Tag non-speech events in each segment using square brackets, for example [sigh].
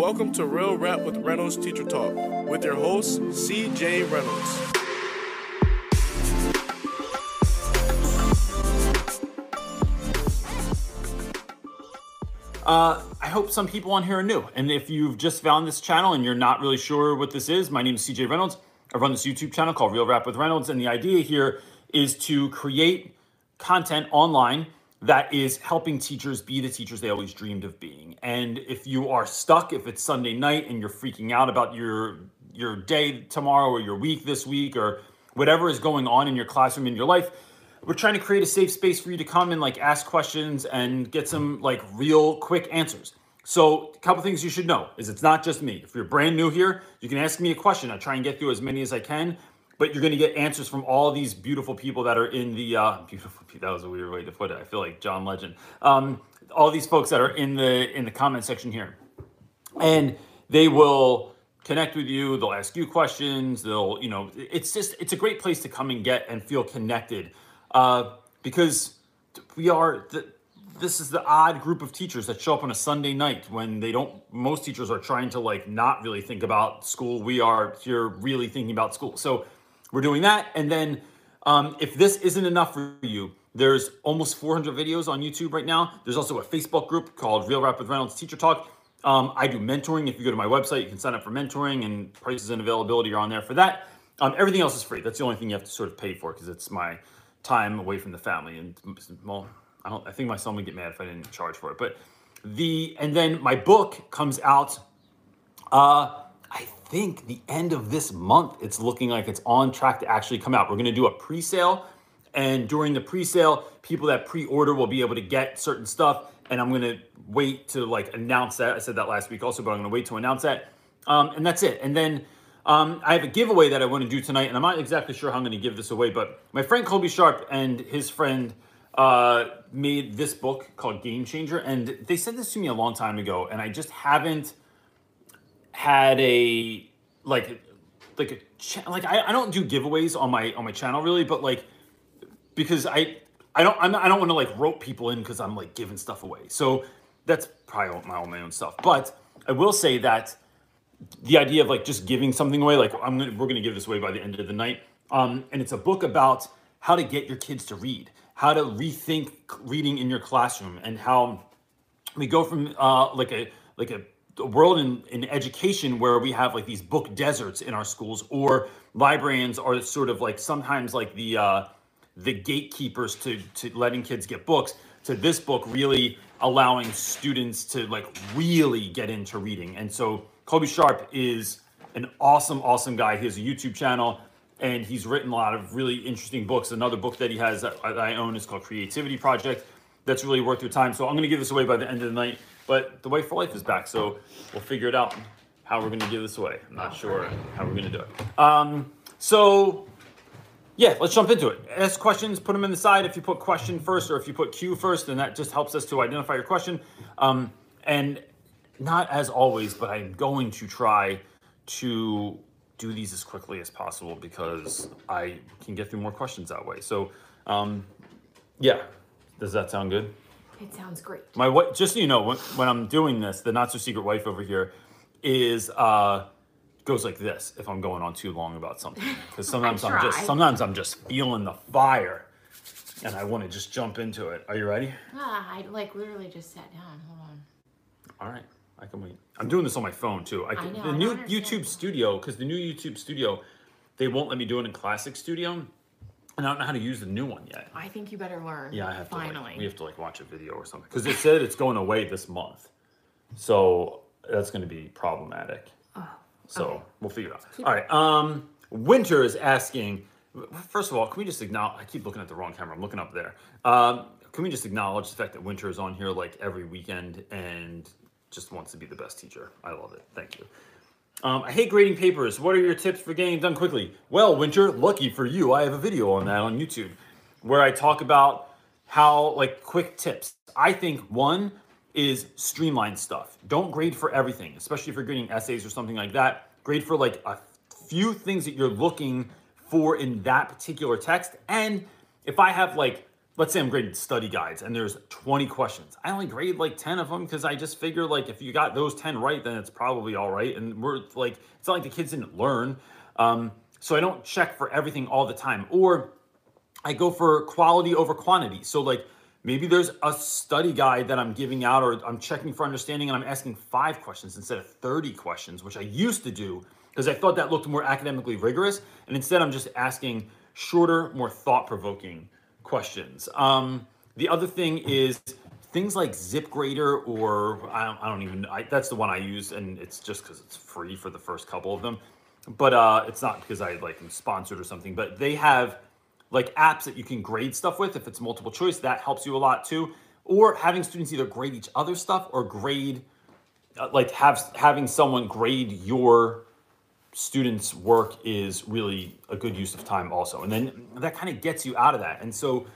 Welcome to Real Rap with Reynolds Teacher Talk with your host, CJ Reynolds. Uh, I hope some people on here are new. And if you've just found this channel and you're not really sure what this is, my name is CJ Reynolds. I run this YouTube channel called Real Rap with Reynolds. And the idea here is to create content online that is helping teachers be the teachers they always dreamed of being. And if you are stuck, if it's Sunday night and you're freaking out about your your day tomorrow or your week this week or whatever is going on in your classroom in your life, we're trying to create a safe space for you to come and like ask questions and get some like real quick answers. So, a couple things you should know is it's not just me. If you're brand new here, you can ask me a question. I try and get through as many as I can, but you're going to get answers from all these beautiful people that are in the uh, [laughs] beautiful. That was a weird way to put it. I feel like John Legend. Um, all these folks that are in the in the comment section here, and they will connect with you. They'll ask you questions. They'll, you know, it's just it's a great place to come and get and feel connected uh, because we are the, this is the odd group of teachers that show up on a Sunday night when they don't most teachers are trying to like not really think about school. We are here really thinking about school. So we're doing that. And then um, if this isn't enough for you, there's almost 400 videos on YouTube right now. There's also a Facebook group called Real Rap with Reynolds Teacher Talk. Um, I do mentoring. If you go to my website, you can sign up for mentoring and prices and availability are on there for that. Um, everything else is free. That's the only thing you have to sort of pay for because it's my time away from the family. And well, I don't. I think my son would get mad if I didn't charge for it. But the and then my book comes out. Uh, think the end of this month. It's looking like it's on track to actually come out. We're going to do a pre-sale, and during the pre-sale, people that pre-order will be able to get certain stuff. And I'm going to wait to like announce that. I said that last week also, but I'm going to wait to announce that. Um, and that's it. And then um, I have a giveaway that I want to do tonight, and I'm not exactly sure how I'm going to give this away, but my friend Colby Sharp and his friend uh, made this book called Game Changer, and they sent this to me a long time ago, and I just haven't had a like like a cha- like I, I don't do giveaways on my on my channel really, but like because I I don't I'm, I don't want to like rope people in because I'm like giving stuff away, so that's probably my all my own stuff. But I will say that the idea of like just giving something away, like I'm gonna we're gonna give this away by the end of the night. Um, and it's a book about how to get your kids to read, how to rethink reading in your classroom, and how we go from uh, like a like a, a world in, in education where we have like these book deserts in our schools, or librarians are sort of like sometimes like the uh, the gatekeepers to to letting kids get books. To this book really allowing students to like really get into reading, and so Colby Sharp is an awesome, awesome guy. He has a YouTube channel and he's written a lot of really interesting books. Another book that he has that I own is called Creativity Project. That's really worth your time. So I'm going to give this away by the end of the night. But the Way for Life is back, so we'll figure it out how we're going to give this away. I'm not sure how we're going to do it. Um, so yeah, let's jump into it. Ask questions, put them in the side. If you put question first or if you put Q first, then that just helps us to identify your question. Um, and not as always, but I'm going to try to do these as quickly as possible because I can get through more questions that way. So, um, yeah, does that sound good? It sounds great. My wife, just so you know, when, when I'm doing this, the not so secret wife over here is uh, goes like this if I'm going on too long about something because [laughs] sometimes I'm just sometimes I'm just feeling the fire and I want to just jump into it. Are you ready? Ah, I like literally just sat down. Hold on. All right, I can wait. I'm doing this on my phone too. I, can, know, the I new. YouTube Studio because the new YouTube Studio, they won't let me do it in Classic Studio, and I don't know how to use the new one yet. I think you better learn. Yeah, I have to. finally. Like, we have to like watch a video or something because it said it's going away this month, so that's going to be problematic. so okay. we'll figure it out. All right. Um, Winter is asking. First of all, can we just acknowledge? I keep looking at the wrong camera. I'm looking up there. Um, can we just acknowledge the fact that Winter is on here like every weekend and just wants to be the best teacher? I love it. Thank you. Um, I hate grading papers. What are your tips for getting done quickly? Well, Winter, lucky for you, I have a video on that on YouTube where I talk about how, like, quick tips. I think one is streamline stuff. Don't grade for everything, especially if you're grading essays or something like that. Grade for like a few things that you're looking for in that particular text. And if I have like, let's say I'm grading study guides and there's 20 questions. I only grade like 10 of them because I just figure like if you got those 10 right, then it's probably all right. And we're like, it's not like the kids didn't learn. Um, so I don't check for everything all the time. Or I go for quality over quantity. So like maybe there's a study guide that I'm giving out or I'm checking for understanding and I'm asking five questions instead of 30 questions, which I used to do because I thought that looked more academically rigorous. And instead I'm just asking shorter, more thought-provoking questions. Um, the other thing is things like ZipGrader or I don't, I don't even, I, that's the one I use and it's just because it's free for the first couple of them. But uh, it's not because I like am sponsored or something, but they have like apps that you can grade stuff with if it's multiple choice. That helps you a lot too. Or having students either grade each other stuff or grade, uh, like have having someone grade your students' work is really a good use of time also. And then that kind of gets you out of that. And so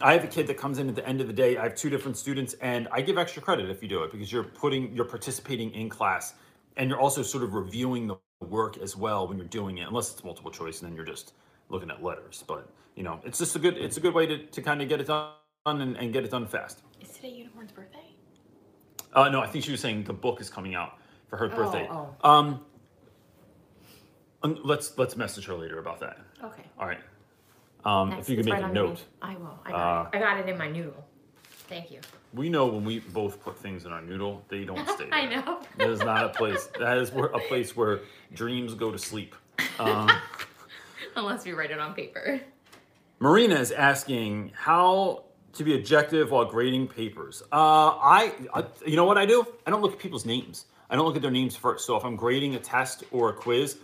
I have a kid that comes in at the end of the day. I have two different students and I give extra credit if you do it because you're putting you're participating in class and you're also sort of reviewing the work as well when you're doing it unless it's multiple choice and then you're just looking at letters. But, you know, it's just a good it's a good way to, to kind of get it done and, and get it done fast. Is today Unicorn's birthday? Uh, no, I think she was saying the book is coming out for her birthday. oh. Um, um, let's let's message her later about that. Okay. All right. Um, if you could it's make right a note. I will. I got, Uh, it. I got it in my noodle. Thank you. we know when we both put things in our noodle, they don't stay. [laughs] There. I know. That is not a place. That is where, a place where dreams go to sleep. Um, [laughs] Unless we write it on paper. Marina is asking how to be objective while grading papers. Uh, I, I, you know what I do? I don't look at people's names. I don't look at their names first. So if I'm grading a test or a quiz,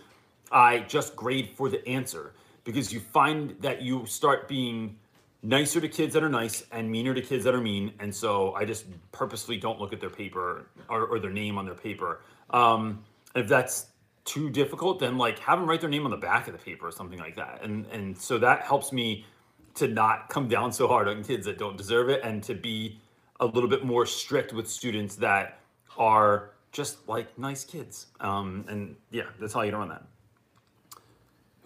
I just grade for the answer because you find that you start being nicer to kids that are nice and meaner to kids that are mean. And so I just purposely don't look at their paper or, or their name on their paper. Um, if that's too difficult, then like have them write their name on the back of the paper or something like that. And and so that helps me to not come down so hard on kids that don't deserve it and to be a little bit more strict with students that are just like nice kids. Um, and yeah, that's how you run that.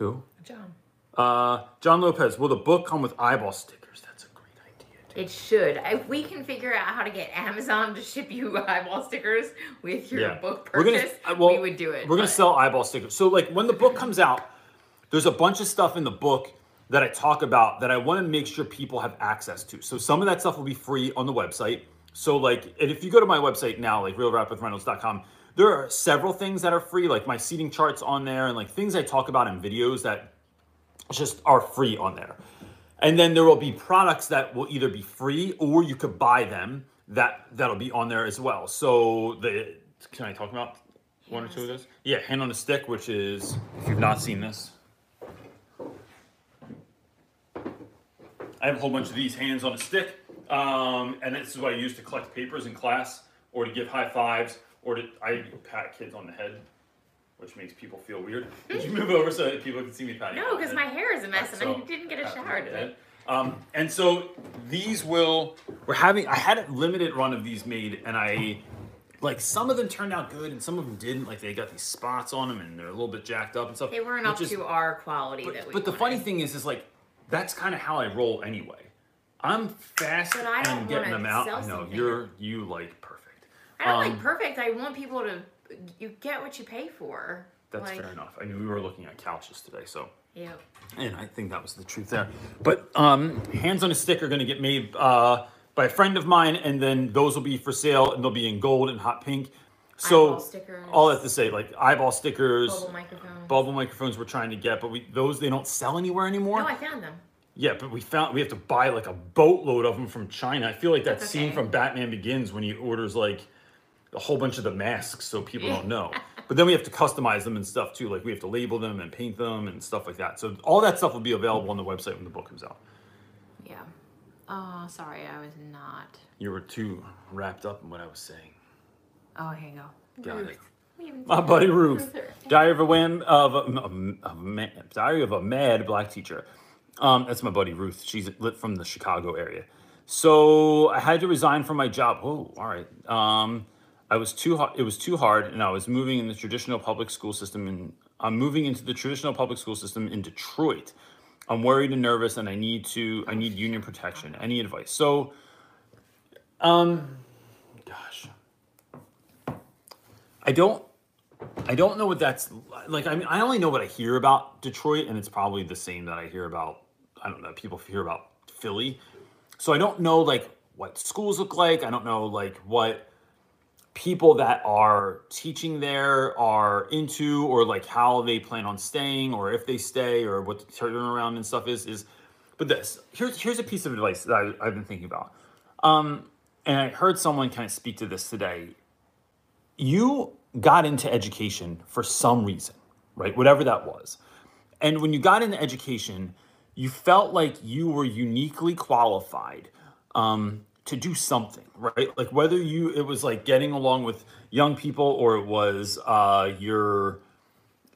Who? John. Uh, John Lopez. Will the book come with eyeball stickers? That's a great idea. Too. It should. If we can figure out how to get Amazon to ship you [laughs] eyeball stickers with your book purchase, We're gonna- uh, well, we would do it. We're gonna sell eyeball stickers. So like when the book comes out, there's a bunch of stuff in the book that I talk about that I want to make sure people have access to. So some of that stuff will be free on the website. So like, and if you go to my website now, like realrapwithreynolds.com, there are several things that are free, like my seating charts on there, and like things I talk about in videos that just are free on there. And then there will be products that will either be free or you could buy them that that'll be on there as well. So the can I talk about one or two of those? Yeah, hand on a stick, which is if you've not seen this. I have a whole bunch of these hands on a stick, um, and this is what I use to collect papers in class, or to give high fives, or did I pat kids on the head, which makes people feel weird. Did you move over so that people can see me patting? No, because my hair is a mess and So, I didn't get a shower today. Um, and so these will we're having I had a limited run of these made and I like some of them turned out good and some of them didn't like they got these spots on them and they're a little bit jacked up and stuff They weren't up is- to our quality but, that we but the wanted. funny thing is is like that's kind of how I roll anyway I'm fast But I don't and getting them out I know you're you like I don't um, like perfect. I want people to you get what you pay for. that's like, fair enough I mean we were looking at couches today so Yeah. And I think that was the truth there. But um, hands on a stick are going to get made uh, by a friend of mine, and then those will be for sale, and they'll be in gold and hot pink. So all I have to say, like eyeball stickers, Bubble microphone. bubble microphones, we're trying to get, but we those they don't sell anywhere anymore. No, I found them. yeah, but we found we have to buy like a boatload of them from China. I feel like that scene from Batman Begins when he orders like a whole bunch of the masks so people don't [laughs] know. But then we have to customize them and stuff too. Like we have to label them and paint them and stuff like that. So all that stuff will be available on the website when the book comes out. Yeah. Oh, sorry, I was not. You were too wrapped up in what I was saying. Oh, here you go. Got it. We haven't My buddy. Ruth, Diary of a Wham of a, a, a ma- Diary of a Mad Black Teacher. Um, that's my buddy Ruth. She's lit from the Chicago area. So I had to resign from my job. Oh, all right. Um, I was too hard. It was too hard, and I was moving in the traditional public school system. And I'm moving into the traditional public school system in Detroit. I'm worried and nervous, and I need to. I need union protection. Any advice? So, um, gosh, I don't. I don't know what that's like. I mean, I only know what I hear about Detroit, and it's probably the same that I hear about. I don't know. People hear about Philly, so I don't know like what schools look like. I don't know like what people that are teaching there are into or like how they plan on staying or if they stay or what the turnaround and stuff is is but this here's here's a piece of advice that I, have been thinking about. Um and i heard someone kind of speak to this today. You got into education for some reason right? Whatever that was. And when you got into education you felt like you were uniquely qualified um, to do something, right? Like whether you it was like getting along with young people or it was uh, your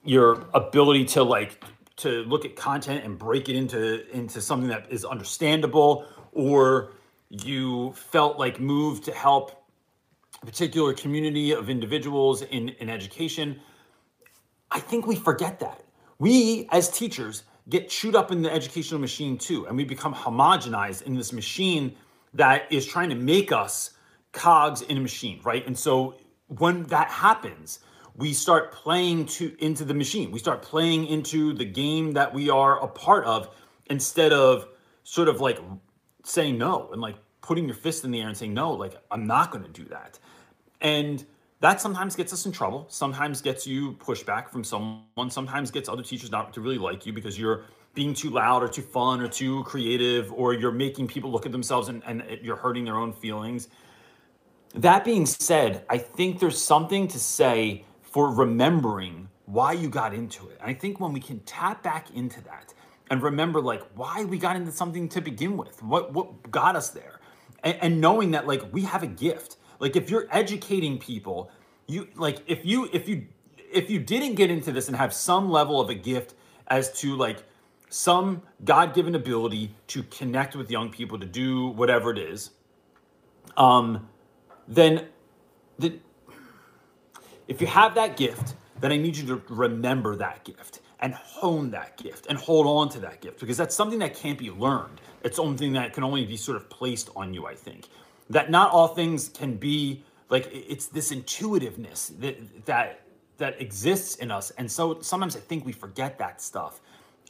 your ability to like to look at content and break it into into something that is understandable or you felt like moved to help a particular community of individuals in, in education. I think we forget that. We as teachers get chewed up in the educational machine too, and we become homogenized in this machine that is trying to make us cogs in a machine, right? And so when that happens, we start playing to into the machine. We start playing into the game that we are a part of instead of sort of like saying no and like putting your fist in the air and saying no, like I'm not going to do that. And that sometimes gets us in trouble. Sometimes gets you pushback from someone. Sometimes gets other teachers not to really like you because you're being too loud or too fun or too creative or you're making people look at themselves and, and you're hurting their own feelings. That being said, I think there's something to say for remembering why you got into it. And I think when we can tap back into that and remember like why we got into something to begin with, what what got us there, and, and knowing that like we have a gift. Like if you're educating people, you like if you if you if you didn't get into this and have some level of a gift as to like some god-given ability to connect with young people to do whatever it is um then the, if you have that gift then i need you to remember that gift and hone that gift and hold on to that gift because that's something that can't be learned. It's something that can only be sort of placed on you i think. That not all things can be like it's this intuitiveness that that that exists in us. And so sometimes i think we forget that stuff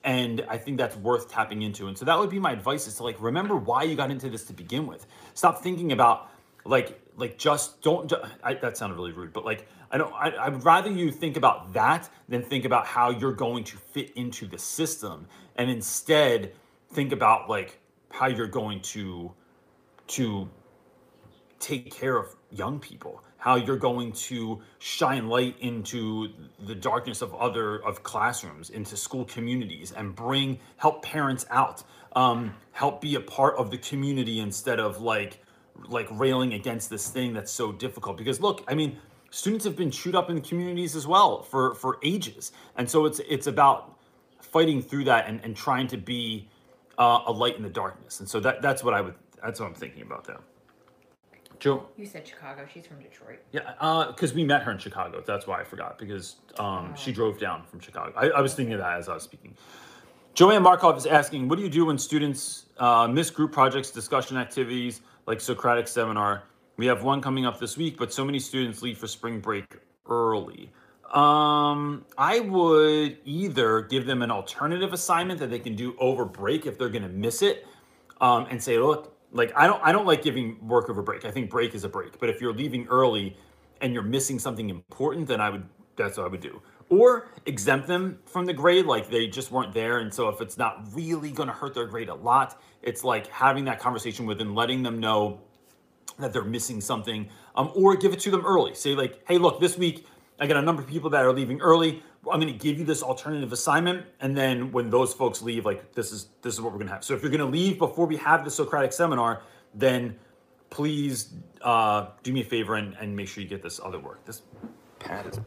and i think that's worth tapping into. And so that would be my advice is to like remember why you got into this to begin with. Stop thinking about like like just don't I, that sounded really rude but like i don't I, i'd rather you think about that than think about how you're going to fit into the system and instead think about like how you're going to to take care of young people how you're going to shine light into the darkness of other of classrooms into school communities and bring help parents out. Um, help be a part of the community instead of like like railing against this thing that's so difficult. Because look i mean students have been chewed up in communities as well for for ages. And so it's it's about fighting through that and, and trying to be uh, a light in the darkness. And so that that's what i would that's what i'm thinking about there Joe. You said Chicago. She's from Detroit. Yeah, because uh, we met her in Chicago. That's why I forgot because um, oh. she drove down from Chicago. I, I, was thinking of that as I was speaking. Joanne Markov is asking, what do you do when students uh, miss group projects, discussion activities like Socratic seminar? We have one coming up this week, but so many students leave for spring break early. Um, I would either give them an alternative assignment that they can do over break if they're going to miss it, um, and say, look, like I don't I don't like giving work over break. I think break is a break. But if you're leaving early and you're missing something important, then I would that's what I would do. Or exempt them from the grade, like they just weren't there. And so if it's not really gonna hurt their grade a lot, it's like having that conversation with them, letting them know that they're missing something. Um, or give it to them early. Say like, hey, look, this week I got a number of people that are leaving early. I'm going to give you this alternative assignment, and then when those folks leave, like this is this is what we're going to have. So if you're going to leave before we have the Socratic seminar, then please uh, do me a favor and, and make sure you get this other work. This pad is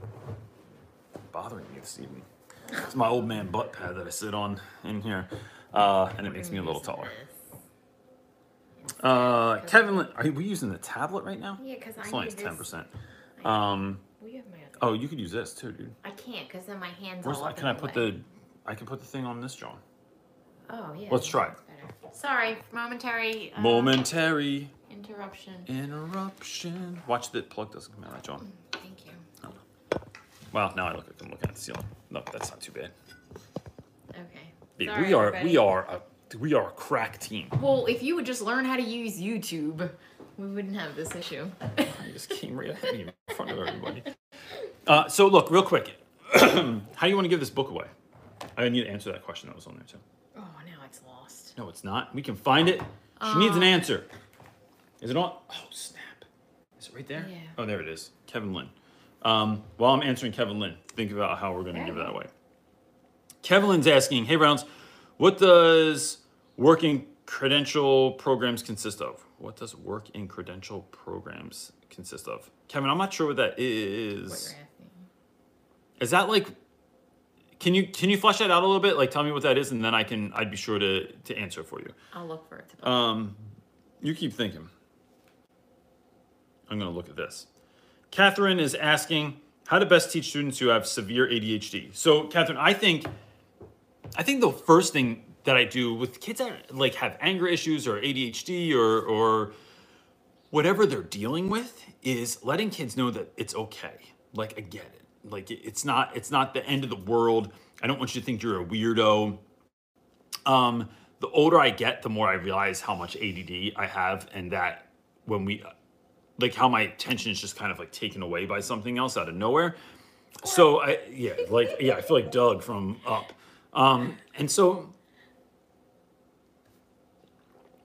bothering me this evening. It's my old man butt pad that I sit on in here, uh, and it makes me a little taller. Uh, Kevin, are we using the tablet right now? Yeah, because I it's only ten percent. Um, we have my Oh, you could use this too, dude. I can't because then my hands Where's all up can I put the? I can put the thing on this, John. Oh yeah. Let's try it. Sorry, momentary. Uh, Momentary interruption. interruption. Watch the plug doesn't come out that John. Thank you. Wow, now I look like I'm looking at the ceiling. No, that's not too bad. Okay. Sorry, we are everybody. we are a we are a crack team. Well, if you would just learn how to use YouTube, we wouldn't have this issue. I just came right at me in front of everybody. [laughs] Uh, so look, real quick, [clears throat] how do you want to give this book away? I need to answer that question that was on there too. oh, now it's lost. No, it's not. We can find it. She needs an answer. Is it on? Oh snap! Is it right there? Yeah. Oh, there it is. Kevin Lynn. Um, while I'm answering Kevin Lynn, think about how we're going to give that away. Kevin Lynn's asking, "Hey Reynolds, what does working credential programs consist of? What does work in credential programs consist of?" Kevin, I'm not sure what that is. What is. you're asking. Is that like? Can you can you flesh that out a little bit? Like, tell me what that is, and then I can I'd be sure to to answer for you. I'll look for it. To Um, you keep thinking. I'm going to look at this. Catherine is asking how to best teach students who have severe ADHD. So, Catherine, I think, I think the first thing that I do with kids that like have anger issues or ADHD or or whatever they're dealing with is letting kids know that it's okay. Like I get it. Like it's not it's not the end of the world. I don't want you to think you're a weirdo um, the older I get, the more I realize how much ADD I have, and that when we, like, how my attention is just kind of like taken away by something else out of nowhere. So I, yeah, like, yeah, I feel like Dug from Up, um, and so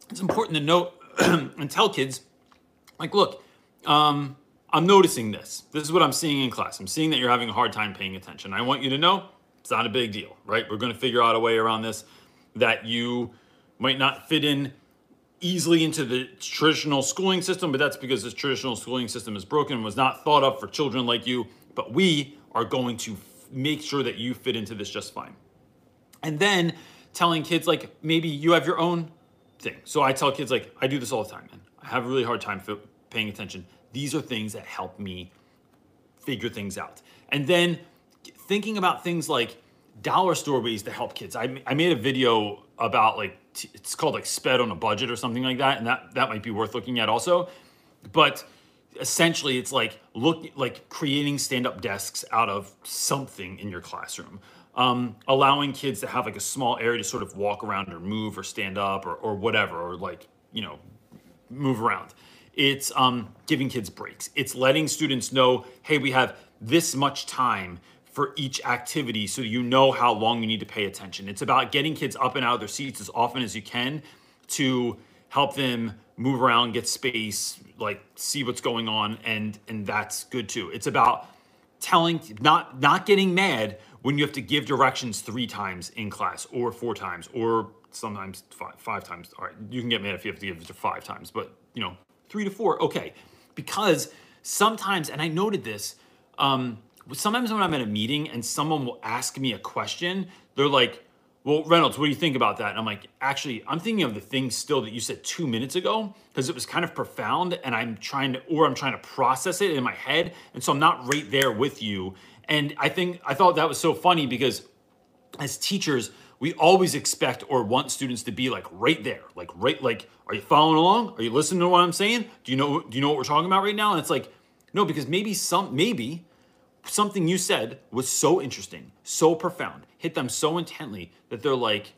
it's important to note [clears throat] and tell kids, like, look, um, I'm noticing this. This is what I'm seeing in class. I'm seeing that you're having a hard time paying attention. I want you to know it's not a big deal, right? We're going to figure out a way around this that you might not fit in easily into the traditional schooling system, but that's because this traditional schooling system is broken and was not thought of for children like you. But we are going to f- make sure that you fit into this just fine. And then telling kids, like, maybe you have your own thing. So I tell kids, like, I do this all the time, man. I have a really hard time fi- paying attention. These are things that help me figure things out. And then thinking about things like dollar store ways to help kids. I, I made a video about like, t- it's called like sped on a budget or something like that. And that, that might be worth looking at also. But essentially it's like look like creating stand-up desks out of something in your classroom um, allowing kids to have like a small area to sort of walk around or move or stand up or, or whatever or like you know move around it's um, giving kids breaks. It's letting students know hey we have this much time for each activity so you know how long you need to pay attention. It's about getting kids up and out of their seats as often as you can to help them move around get space like see what's going on and and that's good too. It's about telling not not getting mad when you have to give directions three times in class or four times or sometimes five, five times. All right you can get mad if you have to give it to five times but you know three to four okay because sometimes and i noted this um sometimes when i'm at a meeting and someone will ask me a question they're like well, Reynolds, what do you think about that? And I'm like, actually, I'm thinking of the things still that you said two minutes ago because it was kind of profound, and I'm trying to, or I'm trying to process it in my head, and so I'm not right there with you. And I think I thought that was so funny because as teachers, we always expect or want students to be like right there, like right, like, are you following along? Are you listening to what I'm saying? Do you know? Do you know what we're talking about right now? And it's like, no, because maybe some, maybe something you said was so interesting, so profound, hit them so intently that they're like,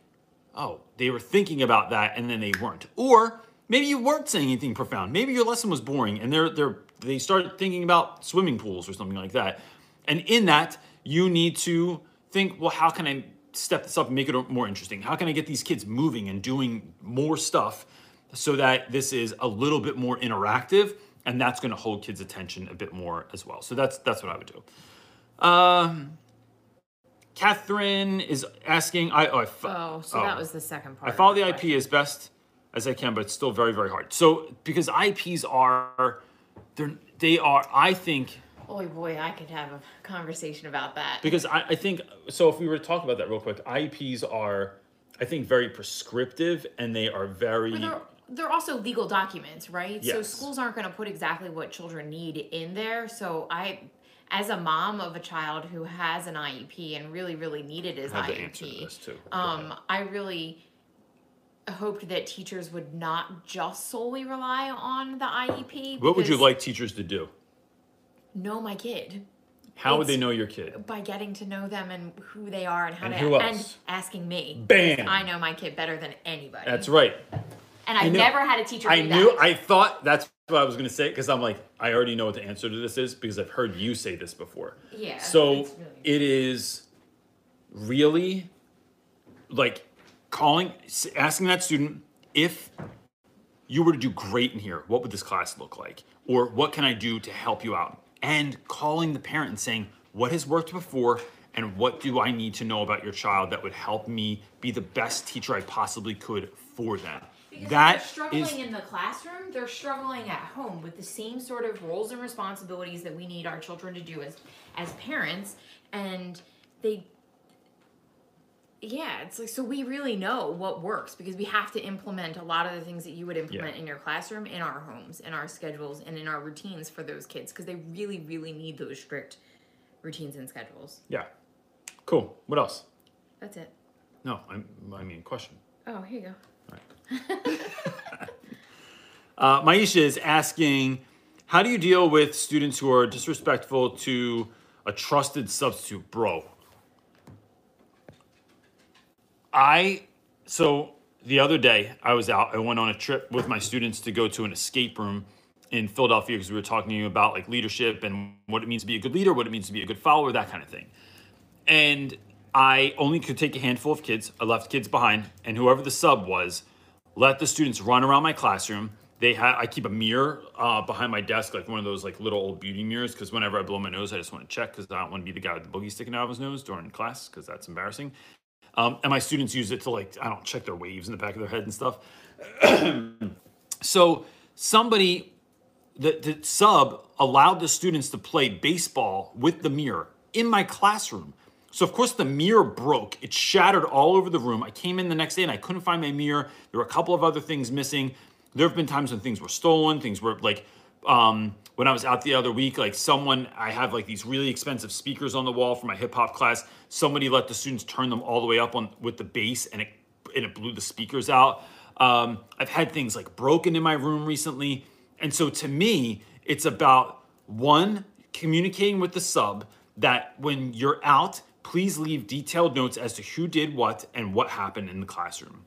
oh, they were thinking about that and then they weren't. Or maybe you weren't saying anything profound. Maybe your lesson was boring and they're they're they started thinking about swimming pools or something like that. And in that, you need to think, well, how can I step this up and make it more interesting? How can I get these kids moving and doing more stuff so that this is a little bit more interactive and that's going to hold kids' attention a bit more as well. So that's that's what I would do. Um, Catherine is asking. I oh, I, fo- Oh, so that was the second part. I follow the IEP question. as best as I can, but it's still very very hard. So because IEPs are, they're they are. I think Boy, boy, I could have a conversation about that. because I, I think so. If we were to talk about that real quick, IEPs are, I think, very prescriptive and they are very. But they're, they're also legal documents, right? So schools aren't going to put exactly what children need in there. So I, as a mom of a child who has an IEP and really, really needed his to IEP, answer this too. Um. I really hoped that teachers would not just solely rely on the IEP. What would you like teachers to do? Know my kid How would they know your kid? by getting to know them and who they are and how And to who and asking me. Bam. I know my kid better than anybody. That's right. And I've knew- never had a teacher. I knew. That. I thought that's what I was going to say because I'm like, I already know what the answer to this is because I've heard you say this before. Yeah, So it's really- it is really like calling, asking that student if you were to do great in here, what would this class look like? Or what can I do to help you out? And calling the parent and saying, what has worked before and what do I need to know about your child that would help me be the best teacher I possibly could for them? Because that they're struggling is in the classroom, they're struggling at home with the same sort of roles and responsibilities that we need our children to do as as parents and they yeah, it's like so we really know what works because we have to implement a lot of the things that you would implement Yeah. in your classroom in our homes, in our schedules, and in our routines for those kids because they really, really need those strict routines and schedules. yeah. Cool. What else? That's it. No, I'm, I mean, question. Oh, here you go. [laughs] Uh, Maisha is asking, how do you deal with students who are disrespectful to a trusted substitute, bro? I so the other day I was out. I went on a trip with my students to go to an escape room in Philadelphia because we were talking to you about like leadership and what it means to be a good leader, what it means to be a good follower, that kind of thing. And I only could take a handful of kids. I left kids behind, and whoever the sub was, let the students run around my classroom. They had I keep a mirror uh, behind my desk, like one of those like little old beauty mirrors, because whenever I blow my nose, I just want to check because I don't want to be the guy with the boogie sticking out of his nose during class because that's embarrassing. Um, and my students use it to like I don't check their waves in the back of their head and stuff. [clears throat] so somebody the, the sub allowed the students to play baseball with the mirror in my classroom. So of course the mirror broke. It shattered all over the room. I came in the next day and I couldn't find my mirror. There were a couple of other things missing. There have been times when things were stolen, things were like um, when I was out the other week, like someone, I have like these really expensive speakers on the wall for my hip hop class. Somebody let the students turn them all the way up on with the bass, and it and it blew the speakers out. Um, I've had things like broken in my room recently, and so to me, it's about one communicating with the sub that when you're out, please leave detailed notes as to who did what and what happened in the classroom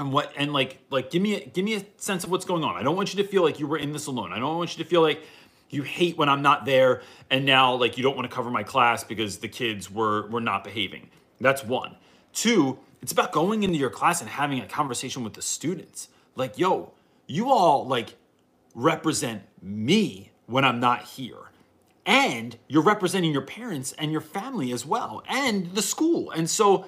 and what and like like give me a, give me a sense of what's going on. I don't want you to feel like you were in this alone. I don't want you to feel like you hate when I'm not there and now like you don't want to cover my class because the kids were were not behaving. That's one. Two, it's about going into your class and having a conversation with the students. Like, yo, you all like represent me when I'm not here. And you're representing your parents and your family as well and the school. And so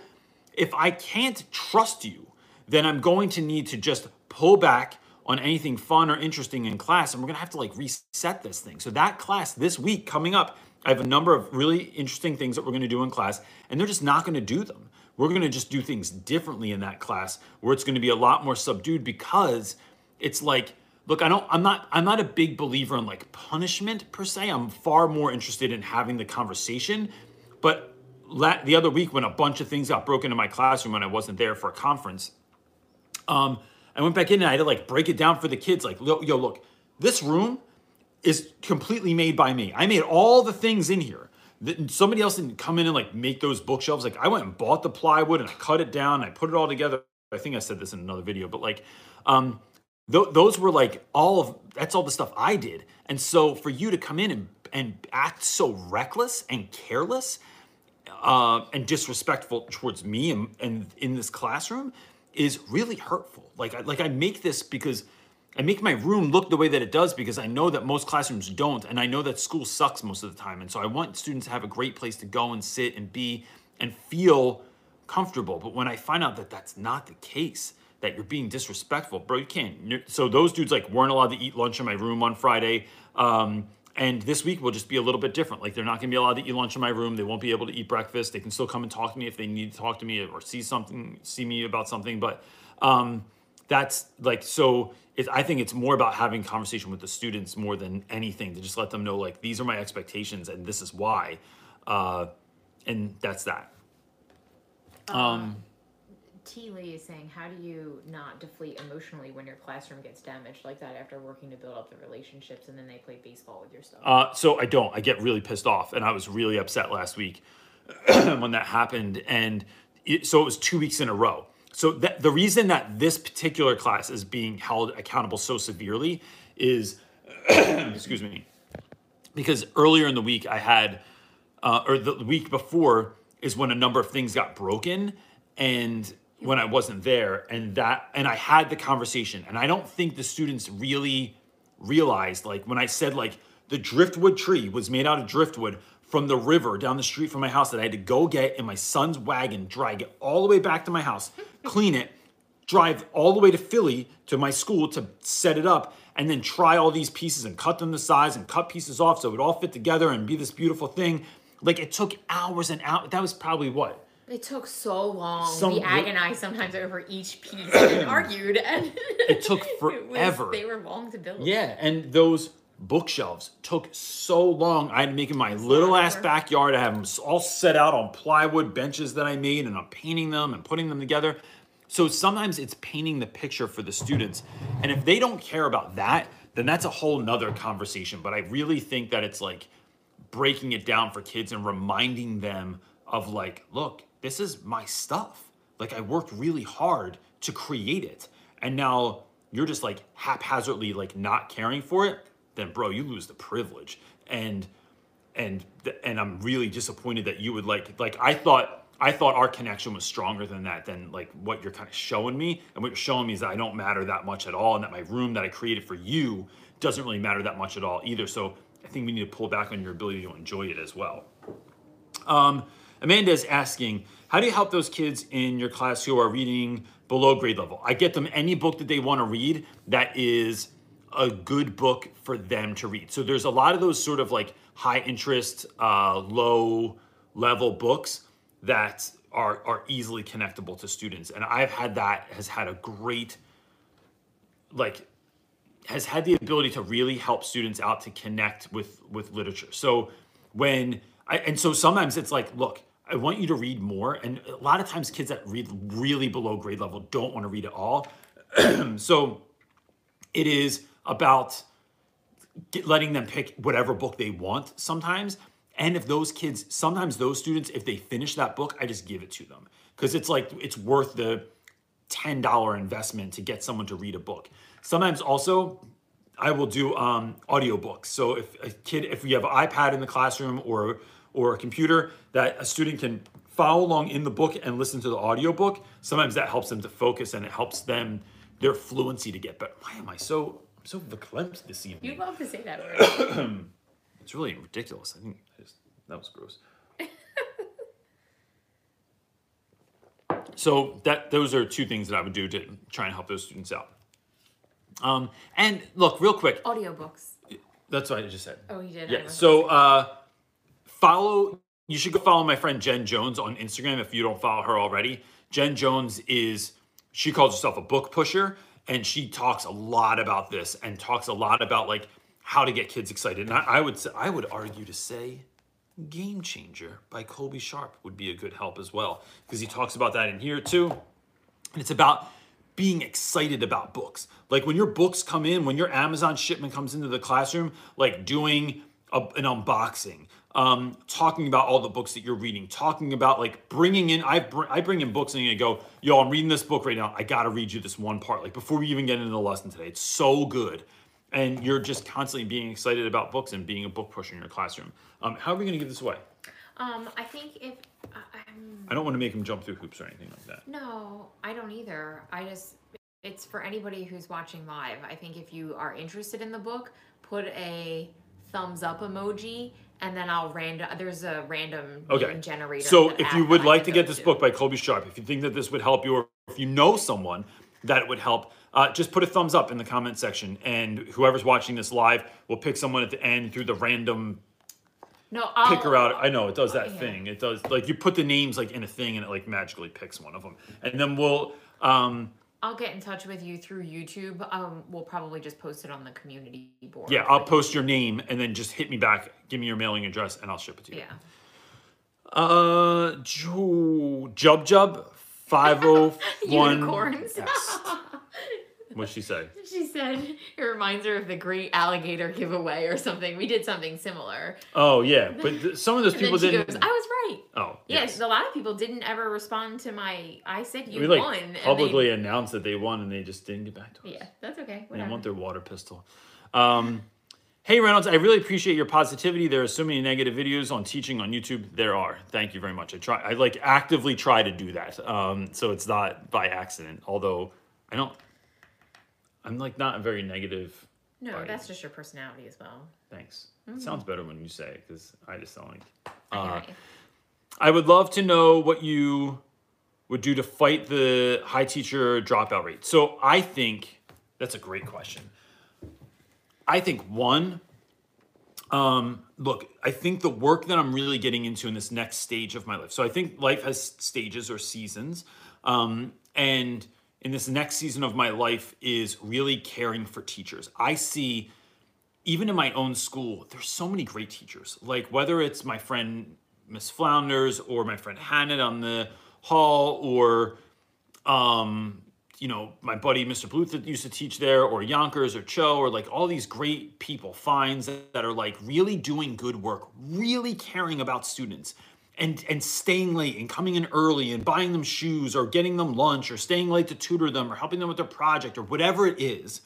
if I can't trust you, then I'm going to need to just pull back on anything fun or interesting in class and we're going to have to like reset this thing. So that class this week coming up, I have a number of really interesting things that we're going to do in class and they're just not going to do them. We're going to just do things differently in that class where it's going to be a lot more subdued because it's like look i don't i'm not i'm not a big believer in like punishment per se i'm far more interested in having the conversation but la- the other week when a bunch of things got broken in my classroom and i wasn't there for a conference um i went back in and i had to like break it down for the kids like yo look this room is completely made by me. I made all the things in here. Somebody else didn't come in and like make those bookshelves. Like i went and bought the plywood and i cut it down and i put it all together. I think i said this in another video but like um th- those were like all of that's all the stuff I did. And so for you to come in and and act so reckless and careless uh, and disrespectful towards me and, and in this classroom is really hurtful. Like I, like I make this because I make my room look the way that it does because I know that most classrooms don't, and I know that school sucks most of the time. And so I want students to have a great place to go and sit and be and feel comfortable. But when I find out that that's not the case, that you're being disrespectful, bro, you can't. So those dudes like weren't allowed to eat lunch in my room on Friday. Um, and this week will just be a little bit different. Like they're not gonna be allowed to eat lunch in my room. They won't be able to eat breakfast. They can still come and talk to me if they need to talk to me or see something, see me about something. But um, that's like so. It, I think it's more about having conversation with the students more than anything to just let them know like these are my expectations and this is why, uh, and that's that. T Lee is saying, how do you not deflate emotionally when your classroom gets damaged like that after working to build up the relationships and then they play baseball with your stuff? Uh, so I don't. I get really pissed off, and I was really upset last week [clears throat] when that happened. And it, so it was two weeks in a row. So that, the reason that this particular class is being held accountable so severely is, [clears throat] excuse me, because earlier in the week I had, uh, or the week before is when a number of things got broken, and when I wasn't there, and that, and I had the conversation, and I don't think the students really realized, like when I said like the driftwood tree was made out of driftwood from the river down the street from my house that I had to go get in my son's wagon, drag it all the way back to my house, [laughs] clean it, drive all the way to Philly to my school to set it up, and then try all these pieces and cut them to size and cut pieces off so it would all fit together and be this beautiful thing. Like it took hours and hours. That was probably what? It took so long. Some- we agonized sometimes over each piece and [coughs] argued, and It took [laughs] it was- forever. they were long to build. Yeah, and those bookshelves took so long. I had to make in my little ass backyard. I have them all set out on plywood benches that I made, and I'm painting them and putting them together. So sometimes it's painting the picture for the students. And if they don't care about that, then that's a whole nother conversation. But I really think that it's like breaking it down for kids and reminding them of like, look, this is my stuff. Like I worked really hard to create it. And now you're just like haphazardly like not caring for it, then bro, you lose the privilege. And and and I'm really disappointed that you would like like I thought I thought our connection was stronger than that than like what you're kind of showing me and what you're showing me is that I don't matter that much at all and that my room that I created for you doesn't really matter that much at all either so I think we need to pull back on your ability to enjoy it as well. Um, Amanda is asking, how do you help those kids in your class who are reading below grade level? I get them any book that they want to read that is a good book for them to read. So there's a lot of those sort of like high interest, uh, low level books that are are easily connectable to students. And I've had that has had a great like has had the ability to really help students out to connect with with literature. So when I and so sometimes it's like, look, I want you to read more, and a lot of times kids that read really below grade level don't want to read at all. [clears throat] so it is about letting them pick whatever book they want sometimes. And if those kids, sometimes those students, if they finish that book, I just give it to them because it's like it's worth the $10 investment to get someone to read a book. Sometimes also I will do um, audiobooks. So if a kid, if we have an iPad in the classroom or or a computer that a student can follow along in the book and listen to the audiobook, sometimes that helps them to focus and it helps them their fluency to get better. Why am I so I'm so verklempt this evening? You love to say that word. [clears throat] It's really ridiculous. I think I just, that was gross. [laughs] so that those are two things that I would do to try and help those students out. Um, and look, real quick, Audiobooks. that's what I just said. Oh, you did. Yeah. So uh, follow. You should go follow my friend Jen Jones on Instagram if you don't follow her already. Jen Jones is she calls herself a book pusher, and she talks a lot about this and talks a lot about like how to get kids excited. And I, I would say, I would argue to say Game Changer by Colby Sharp would be a good help as well because he talks about that in here too. And it's about being excited about books. Like when your books come in, when your Amazon shipment comes into the classroom, like doing a, an unboxing, um, talking about all the books that you're reading, talking about like bringing in, I, br- I bring in books and I go, yo, I'm reading this book right now. I got to read you this one part. Like before we even get into the lesson today, it's so good. And you're just constantly being excited about books and being a book pusher in your classroom. Um, how are we going to give this away? Um, I think if I I'm I don't want to make them jump through hoops or anything like that. no, I don't either. I just it's for anybody who's watching live. I think if you are interested in the book, put a thumbs up emoji, and then I'll random. There's a random Okay. generator. So if you would like to get this book by Colby Sharp, if you think that this would help you, or if you know someone that it would help, uh, just put a thumbs up in the comment section, and whoever's watching this live will pick someone at the end through the random no, I'll, picker out. I know it does that yeah. thing. It does like you put the names like in a thing, and it like magically picks one of them, and then we'll. Um, I'll get in touch with you through YouTube. Um, we'll probably just post it on the community board. yeah, I'll post your name, and then just hit me back, give me your mailing address, and I'll ship it to you. Yeah. Uh, Ju- Jub Jub 501 [laughs] Unicorns. X. What'd she say? [laughs] She said it reminds her of the great alligator giveaway or something. We did something similar. Oh yeah, but [laughs] th- some of those people didn't. goes, I was right. oh Yes, yes. a lot of people didn't ever respond to my. I said you we like won. and they- publicly announced that they won, and they just didn't get back to us. yeah, that's okay. They want their water pistol. Um, hey Reynolds, I really appreciate your positivity. There are so many negative videos on teaching on YouTube. There are. Thank you very much. I try. I like actively try to do that. Um, so it's not by accident. Although I don't. I'm like not a very negative. no, that's just your personality as well. Thanks. Mm-hmm. It sounds better when you say it because I just sound like. I Uh, hear. I would love to know what you would do to fight the high teacher dropout rate. So I think that's a great question. I think one, um, look, I think the work that I'm really getting into in this next stage of my life. So I think life has stages or seasons. Um, and in this next season of my life is really caring for teachers. I see even in my own school, there's so many great teachers. Like whether it's my friend Miss Flounders or my friend Hannah on the hall or um, you know, my buddy Mr. Bluth that used to teach there, or Yonkers or Cho, or like all these great people, that, that are like really doing good work, really caring about students. And, and staying late and coming in early and buying them shoes or getting them lunch or staying late to tutor them or helping them with their project or whatever it is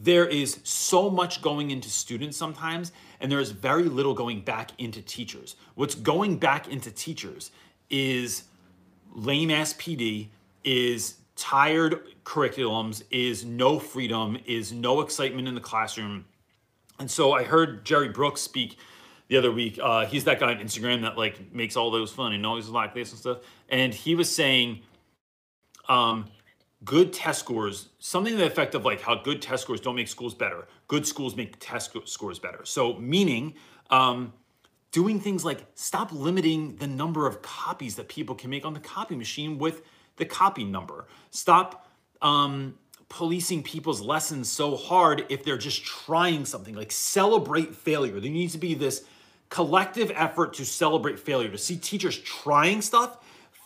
there is so much going into students sometimes, and there is very little going back into teachers. What's going back into teachers is lame ass PD, is tired curriculums, is no freedom, is no excitement in the classroom. And so I heard Jerry Brooks speak the other week. Uh, he's that guy on Instagram that like makes all those fun and always like this and stuff. And he was saying, um, good test scores, something to the effect of like how good test scores don't make schools better. Good schools make test sc- scores better. So meaning, um, doing things like stop limiting the number of copies that people can make on the copy machine with the copy number. Stop um, policing people's lessons so hard if they're just trying something. Like celebrate failure. There needs to be this collective effort to celebrate failure, to see teachers trying stuff,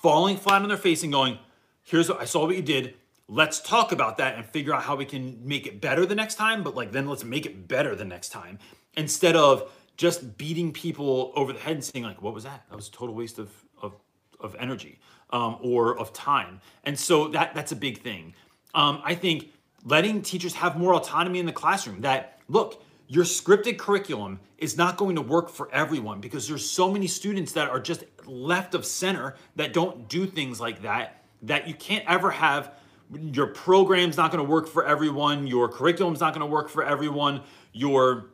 falling flat on their face and going, here's what I saw what you did. Let's talk about that and figure out how we can make it better the next time, but like then let's make it better the next time instead of just beating people over the head and saying like, what was that? That was a total waste of of, of energy um, or of time. And so that that's a big thing. Um, I think letting teachers have more autonomy in the classroom. That look, your scripted curriculum is not going to work for everyone because there's so many students that are just left of center that don't do things like that that you can't ever have your program's not going to work for everyone your curriculum's not going to work for everyone your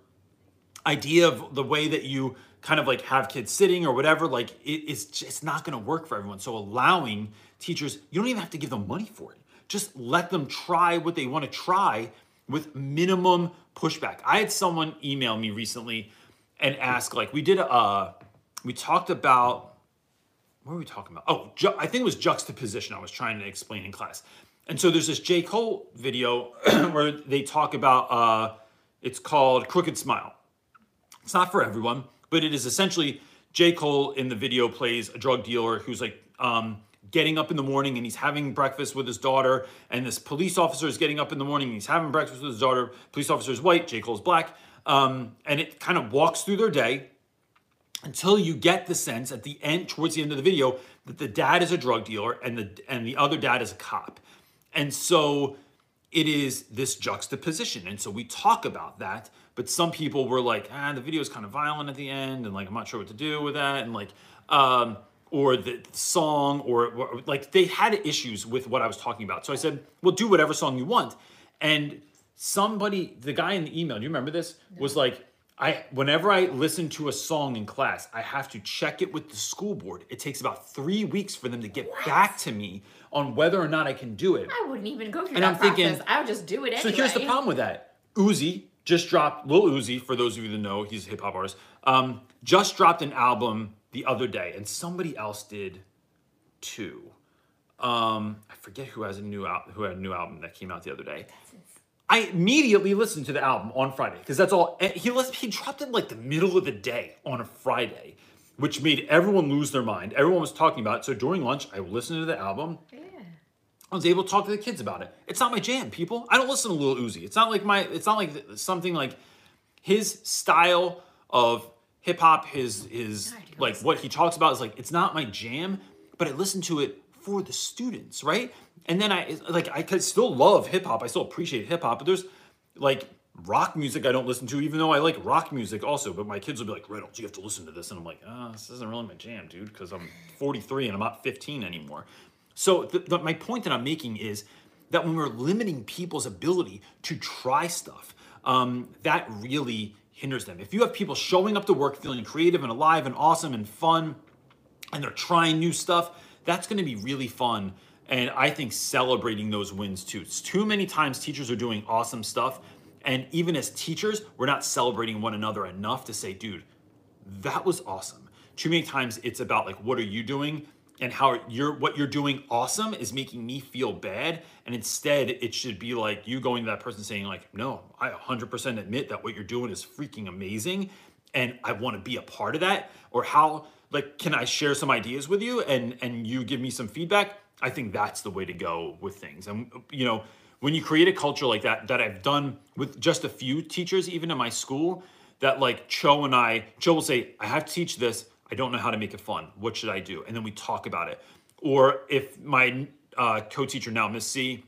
idea of the way that you kind of like have kids sitting or whatever like it, it's just not going to work for everyone. So allowing teachers you don't even have to give them money for it. Just let them try what they want to try with minimum pushback i had someone email me recently and ask like we did a uh, we talked about what were we talking about? Oh, ju- I think it was juxtaposition. I was trying to explain in class. And so there's this J. Cole video [clears throat] where they talk about, uh, it's called Crooked Smile. It's not for everyone, but it is essentially J. Cole in the video plays a drug dealer who's like um, getting up in the morning and he's having breakfast with his daughter. And this police officer is getting up in the morning and he's having breakfast with his daughter. Police officer is white, J. Cole's black. Um, and it kind of walks through their day until you get the sense at the end towards the end of the video that the dad is a drug dealer and the and the other dad is a cop and so it is this juxtaposition and so we talk about that but some people were like ah the video is kind of violent at the end and like i'm not sure what to do with that and like um or the song or, or like they had issues with what i was talking about so i said well do whatever song you want and somebody the guy in the email do you remember this was like I whenever I listen to a song in class, I have to check it with the school board. It takes about three weeks for them to get back to me on whether or not I can do it. I wouldn't even go through And that I'm thinking- I would just do it anyway. So here's the problem with that. Uzi just dropped Lil Uzi, for those of you that know, he's a hip hop artist. Um, just dropped an album the other day, and somebody else did too. Um, I forget who has a new out who had a new album that came out the other day. I immediately listened to the album on Friday because that's all. He lis- he dropped it like the middle of the day on a Friday, which made everyone lose their mind. Everyone was talking about it. So during lunch, I listened to the album. Yeah. I was able to talk to the kids about it. It's not my jam, people. I don't listen to Lil Uzi. It's not like my. It's not like something like his style of hip hop. His his like what he talks about is like it's not my jam, but I listen to it for the students, right? And then I like I could still love hip hop. I still appreciate hip hop, but there's like rock music I don't listen to, even though I like rock music also. But my kids will be like, Reynolds, you have to listen to this, and I'm like, ah, this isn't really my jam, dude, because I'm 43 and I'm not 15 anymore. So the, the, my point that I'm making is that when we're limiting people's ability to try stuff, um, that really hinders them. If you have people showing up to work feeling creative and alive and awesome and fun, and they're trying new stuff, that's going to be really fun. And I think celebrating those wins too. It's too many times teachers are doing awesome stuff. And even as teachers, we're not celebrating one another enough to say, dude, that was awesome. Too many times it's about like, what are you doing? And how you're what you're doing awesome is making me feel bad. And instead, it should be like you going to that person saying, like, no, I 100% admit that what you're doing is freaking amazing. And I want to be a part of that. Or how, like, can I share some ideas with you and and you give me some feedback? I think that's the way to go with things. And you know, when you create a culture like that, that I've done with just a few teachers, even in my school, that like Cho and I, Cho will say, I have to teach this. I don't know how to make it fun. What should I do? And then we talk about it. Or if my uh, co-teacher now, Miss C,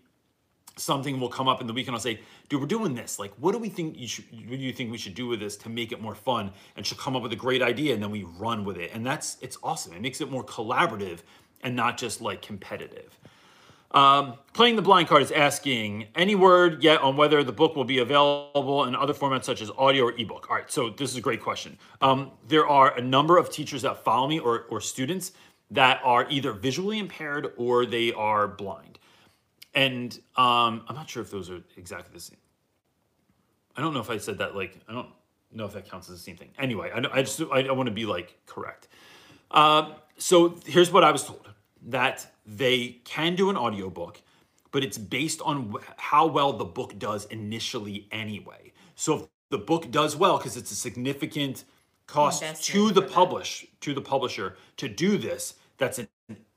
something will come up in the week and I'll say, dude, we're doing this. Like, what do we think you should, what do you think we should do with this to make it more fun? And she'll come up with a great idea and then we run with it. And that's, it's awesome. It makes it more collaborative and not just like competitive. Um, playing the blind card is asking any word yet on whether the book will be available in other formats such as audio or ebook. All right, so this is a great question. Um, there are a number of teachers that follow me or, or students that are either visually impaired or they are blind. And um, I'm not sure if those are exactly the same. I don't know if I said that like, I don't know if that counts as the same thing. Anyway, I, I just, I, I want to be like correct. Um, so here's what I was told that they can do an audiobook, but it's based on how well the book does initially anyway. So if the book does well, because it's a significant cost to the publish to the publisher to do this, that's an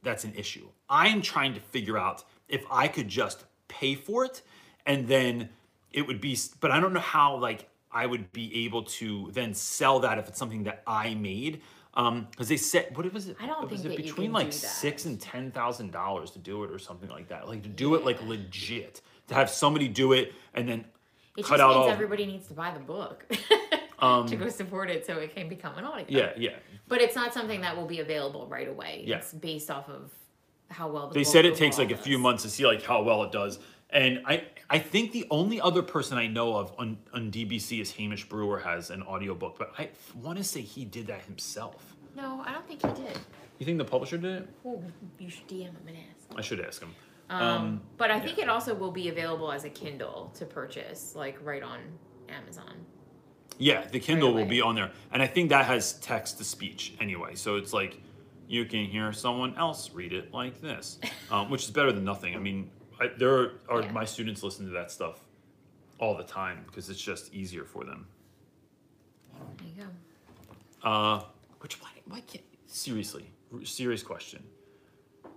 that's an issue. I am trying to figure out if I could just pay for it and then it would be but I don't know how like I would be able to then sell that if it's something that I made. Um, because they said what was it? I don't was think it between like six and ten thousand dollars to do it or something like that. Like to do it like legit. To have somebody do it and then It cut just out means all everybody needs to buy the book [laughs] to go support it so it can become an audio. Yeah, yeah. But it's not something that will be available right away. Yeah. It's based off of how well the They said it takes like a few months to see like how well it does. And I I think the only other person I know of on, on DBC is Hamish Brewer has an audiobook, but I want to say he did that himself. No, I don't think he did. You think the publisher did it? Oh, you should DM him and ask. I should ask him. Um, but I think it also will be available as a Kindle to purchase, like right on Amazon. Yeah, the Kindle will be on there. And I think that has text to speech anyway. So it's like you can hear someone else read it like this, [laughs] um, which is better than nothing. I mean, I, there are, are Yeah. my students listen to that stuff all the time because it's just easier for them. There you go. Uh, which why, why can't seriously serious question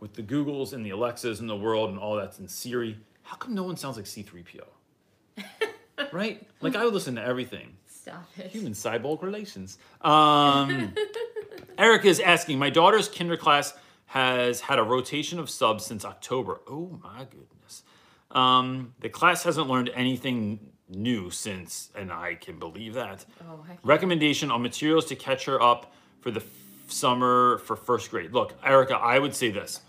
with the Googles and the Alexas in the world and all that's in Siri, how come no one sounds like C3PO? [laughs] right? Like I would listen to everything. Stop it. Human cyborg relations. Um, [laughs] Erica is asking, my daughter's kinder class has had a rotation of subs since October. Oh my goodness. Um, the class hasn't learned anything new since, and I can believe that. Oh. Recommendation on materials to catch her up for the f- summer for first grade. Look, Erica, I would say this.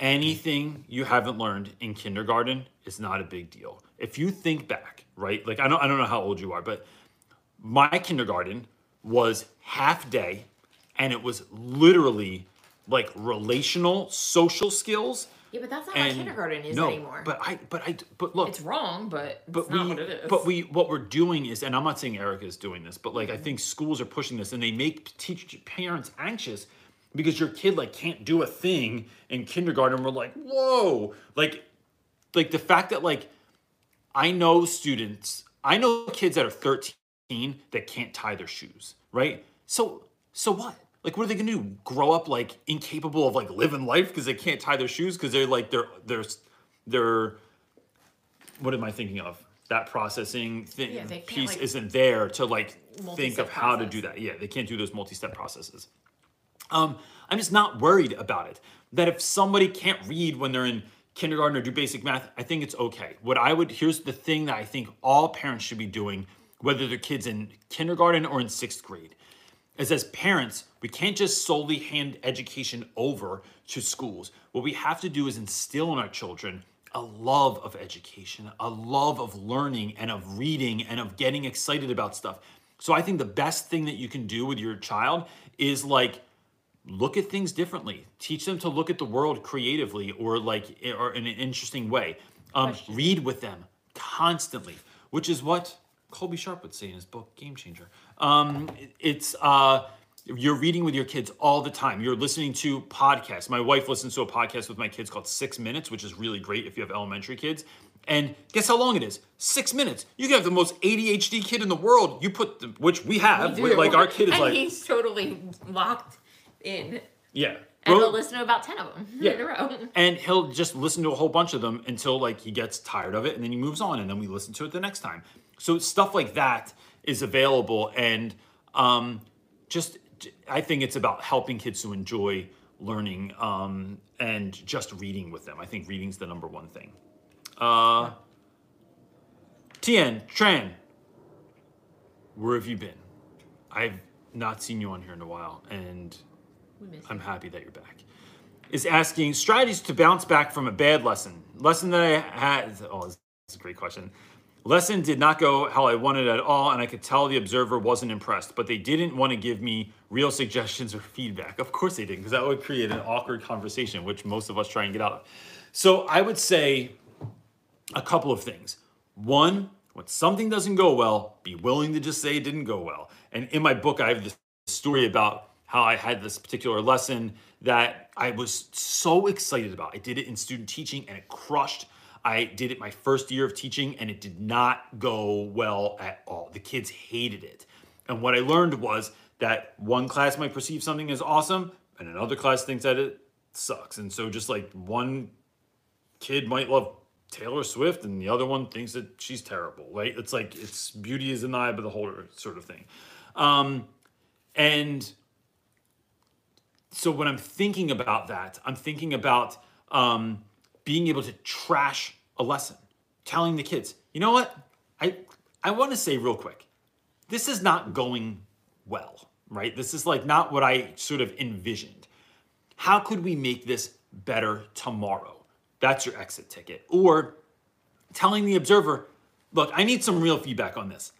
Anything you haven't learned in kindergarten is not a big deal. If you think back, right? Like I don't I don't know how old you are, but my kindergarten was half day and it was literally like relational social skills Yeah, but that's not and how kindergarten is no, anymore. But I but I but look it's wrong, but but not we, what it is. but we, what we're doing is, and I'm not saying Erica is doing this, but like I mm-hmm. think schools are pushing this, and they make teach parents anxious because your kid like can't do a thing in kindergarten. We're like, whoa, like, like the fact that like I know students, I know kids that are 13 that can't tie their shoes, right? So, so what? Like what are they gonna do? Grow up like incapable of like living life because they can't tie their shoes because they're like they're they're they're what am I thinking of? That processing thing Yeah, piece like, isn't there to like think of how to do that. Yeah, they can't do those multi-step processes. Um, I'm just not worried about it. That if somebody can't read when they're in kindergarten or do basic math, I think it's okay. What I would here's the thing that I think all parents should be doing, whether their kids in kindergarten or in sixth grade, is as parents, we can't just solely hand education over to schools. What we have to do is instill in our children a love of education, a love of learning and of reading and of getting excited about stuff. So I think the best thing that you can do with your child is like look at things differently. Teach them to look at the world creatively or like or in an interesting way. Um, read with them constantly, which is what Colby Sharp would say in his book Game Changer. Um, it's uh, you're reading with your kids all the time. You're listening to podcasts. My wife listens to a podcast with my kids called Six Minutes, which is really great if you have elementary kids. And guess how long it is? Six minutes. You can have the most ADHD kid in the world. You put, the, which we have, with, like our kid is and like, he's totally locked in. yeah. And Bro- he'll listen to about 10 of them [laughs] Yeah. in a row. and he'll just listen to a whole bunch of them until like he gets tired of it and then he moves on and then we listen to it the next time so stuff like that is available and um, just i think it's about helping kids to enjoy learning um, and just reading with them i think reading's the number one thing uh, tien tran where have you been i've not seen you on here in a while and I'm happy that you're back. Is asking strategies to bounce back from a bad lesson. Lesson that I had. Oh, this is a great question. Lesson did not go how I wanted at all, and I could tell the observer wasn't impressed. But they didn't want to give me real suggestions or feedback. Of course they didn't, because that would create an awkward conversation, which most of us try and get out of. So I would say a couple of things. One, when something doesn't go well, be willing to just say it didn't go well. And in my book, I have this story about how I had this particular lesson that I was so excited about. I did it in student teaching and it crushed. I did it my first year of teaching and it did not go well at all. The kids hated it. And what I learned was that one class might perceive something as awesome and another class thinks that it sucks. And so just like one kid might love Taylor Swift and the other one thinks that she's terrible, right? It's like it's beauty is in the eye of the holder sort of thing. Um, and so when I'm thinking about that, I'm thinking about um, being able to trash a lesson, telling the kids, you know what? I I want to say real quick, this is not going well, right? This is like not what I sort of envisioned. How could we make this better tomorrow? That's your exit ticket. Or telling the observer, look, I need some real feedback on this.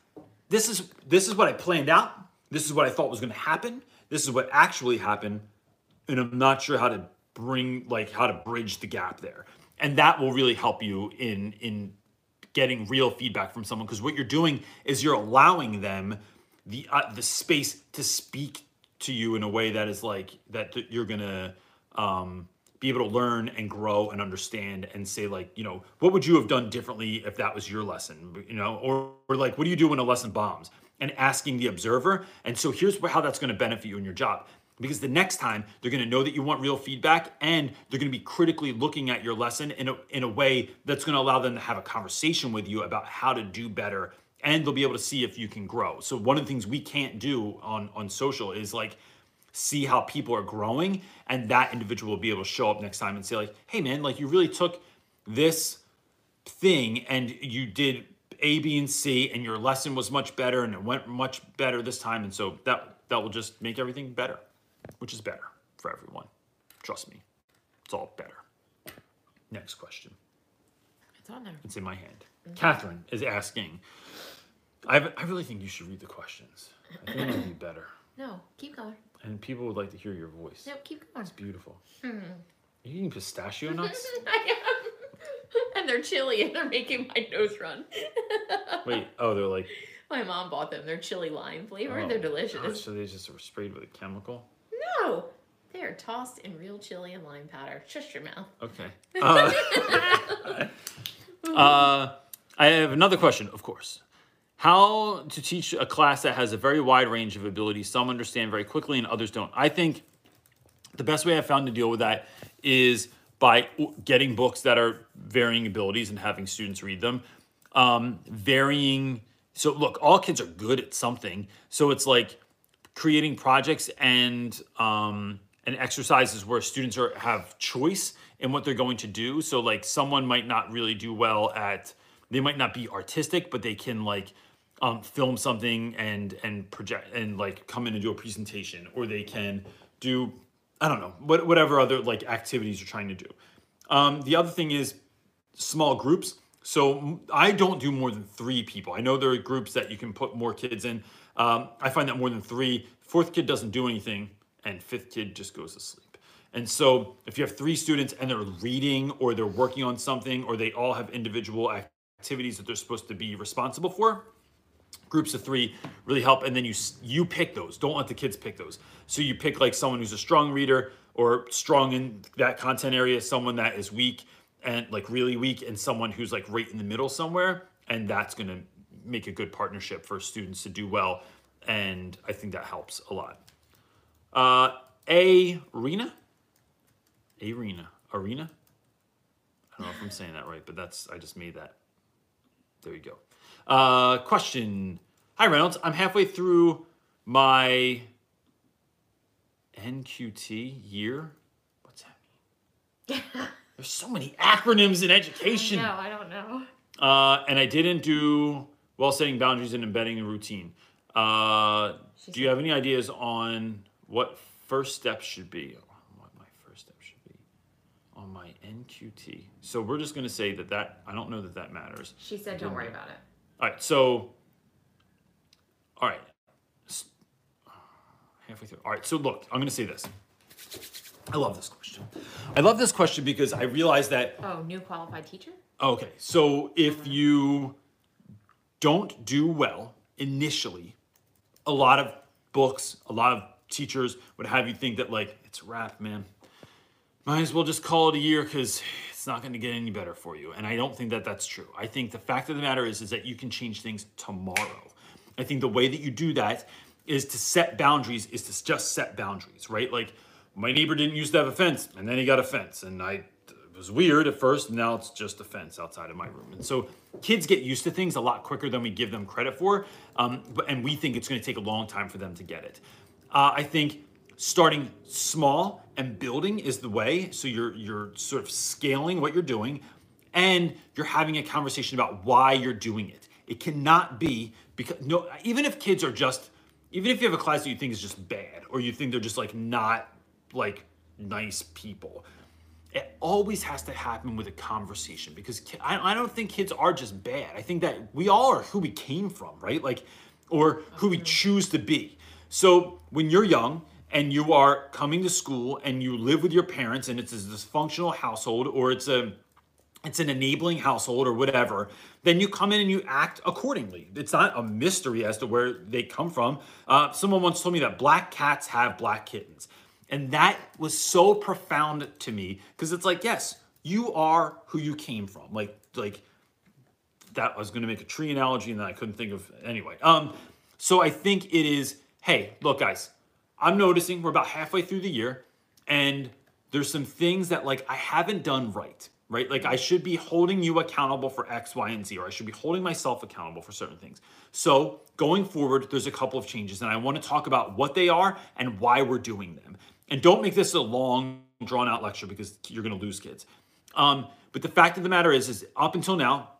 This is this is what I planned out. This is what I thought was going to happen. This is what actually happened, and I'm not sure how to bring like how to bridge the gap there. And that will really help you in in getting real feedback from someone. Because what you're doing is you're allowing them the uh, the space to speak to you in a way that is like that, that you're gonna um, be able to learn and grow and understand and say like you know what would you have done differently if that was your lesson? You know or, or like what do you do when a lesson bombs? And asking the observer. And so here's how that's going to benefit you in your job because the next time they're going to know that you want real feedback and they're going to be critically looking at your lesson in a, in a way that's going to allow them to have a conversation with you about how to do better and they'll be able to see if you can grow. So one of the things we can't do on on social is like see how people are growing and that individual will be able to show up next time and say like hey man like you really took this thing and you did a b and c and your lesson was much better and it went much better this time and so that that will just make everything better which is better for everyone trust me it's all better next question It's on there. it's in my hand catherine is asking I, I really think you should read the questions i think it would be better [clears throat] No, keep going. and people would like to hear your voice Nope, keep going. It's beautiful. Are you eating pistachio [laughs] nuts? I am. [laughs] and they're chili and they're making my nose run. [laughs] Wait, oh, they're like. my mom bought them. They're chili lime flavor. oh, they're delicious. so they just were sprayed with a chemical. No, they are tossed in real chili and lime powder. Shush your mouth. Okay. [laughs] Uh, [laughs] uh, I have another question, of course. how to teach a class that has a very wide range of abilities. Some understand very quickly and others don't. I think the best way I've found to deal with that is by getting books that are varying abilities and having students read them. Um, varying, so look, all kids are good at something. So it's like creating projects and um, and exercises where students are have choice in what they're going to do. So like someone might not really do well at, they might not be artistic, but they can like um, film something and and project and like come in and do a presentation, or they can do I don't know what whatever other like activities you're trying to do. Um, the other thing is small groups. So I don't do more than three people. I know there are groups that you can put more kids in. Um, I find that more than three, fourth kid doesn't do anything, and fifth kid just goes to sleep. And so if you have three students and they're reading or they're working on something or they all have individual activities that they're supposed to be responsible for, groups of three really help and then you you pick those don't let the kids pick those so you pick like someone who's a strong reader or strong in that content area someone that is weak and like really weak and someone who's like right in the middle somewhere and that's to make a good partnership for students to do well and i think that helps a lot uh a arena arena arena i don't know if i'm saying that right but that's i just made that there you go uh, question. Hi, Reynolds. I'm halfway through my NQT year. What's that mean? [laughs] There's so many acronyms in education. No, I don't know. Uh, and I didn't do well setting boundaries and embedding a routine. Uh, do you have any ideas on what first steps should be? What my first step should be on my NQT. So we're just going to say that that I don't know that that matters. She said, "Don't worry about it." All right, so, all right, halfway through. All right, so look, I'm going to say this. I love this question. I love this question because I realize that. Oh, new qualified teacher? Okay, so if you don't do well initially, a lot of books, a lot of teachers would have you think that, like, it's rap, man. Might as well just call it a year because it's not going to get any better for you. And I don't think that that's true. I think the fact of the matter is, is that you can change things tomorrow. I think the way that you do that is to set boundaries, is to just set boundaries, right? Like my neighbor didn't used to have a fence and then he got a fence and I it was weird at first. Now it's just a fence outside of my room. And so kids get used to things a lot quicker than we give them credit for. Um, but, and we think it's to take a long time for them to get it. Uh, I think starting small and building is the way. So you're you're sort of scaling what you're doing and you're having a conversation about why you're doing it. It cannot be because no even if kids are just even if you have a class that you think is just bad or you think they're just like not like nice people it always has to happen with a conversation because I, don't think kids are just bad i think that we all are who we came from right like or who we choose to be so when you're young and you are coming to school and you live with your parents and it's a dysfunctional household or it's a it's an enabling household or whatever, then you come in and you act accordingly. It's not a mystery as to where they come from. Uh, someone once told me that black cats have black kittens. And that was so profound to me because it's like, yes, you are who you came from. Like, like that I was going to make a tree analogy and then I couldn't think of anyway. Um, so I think it is, hey, look, guys, I'm noticing we're about halfway through the year and there's some things that like I haven't done right, right? Like I should be holding you accountable for X, Y, and Z, or I should be holding myself accountable for certain things. So going forward, there's a couple of changes and I want to talk about what they are and why we're doing them. And don't make this a long, drawn out lecture because you're going to lose kids. Um, but the fact of the matter is, is up until now,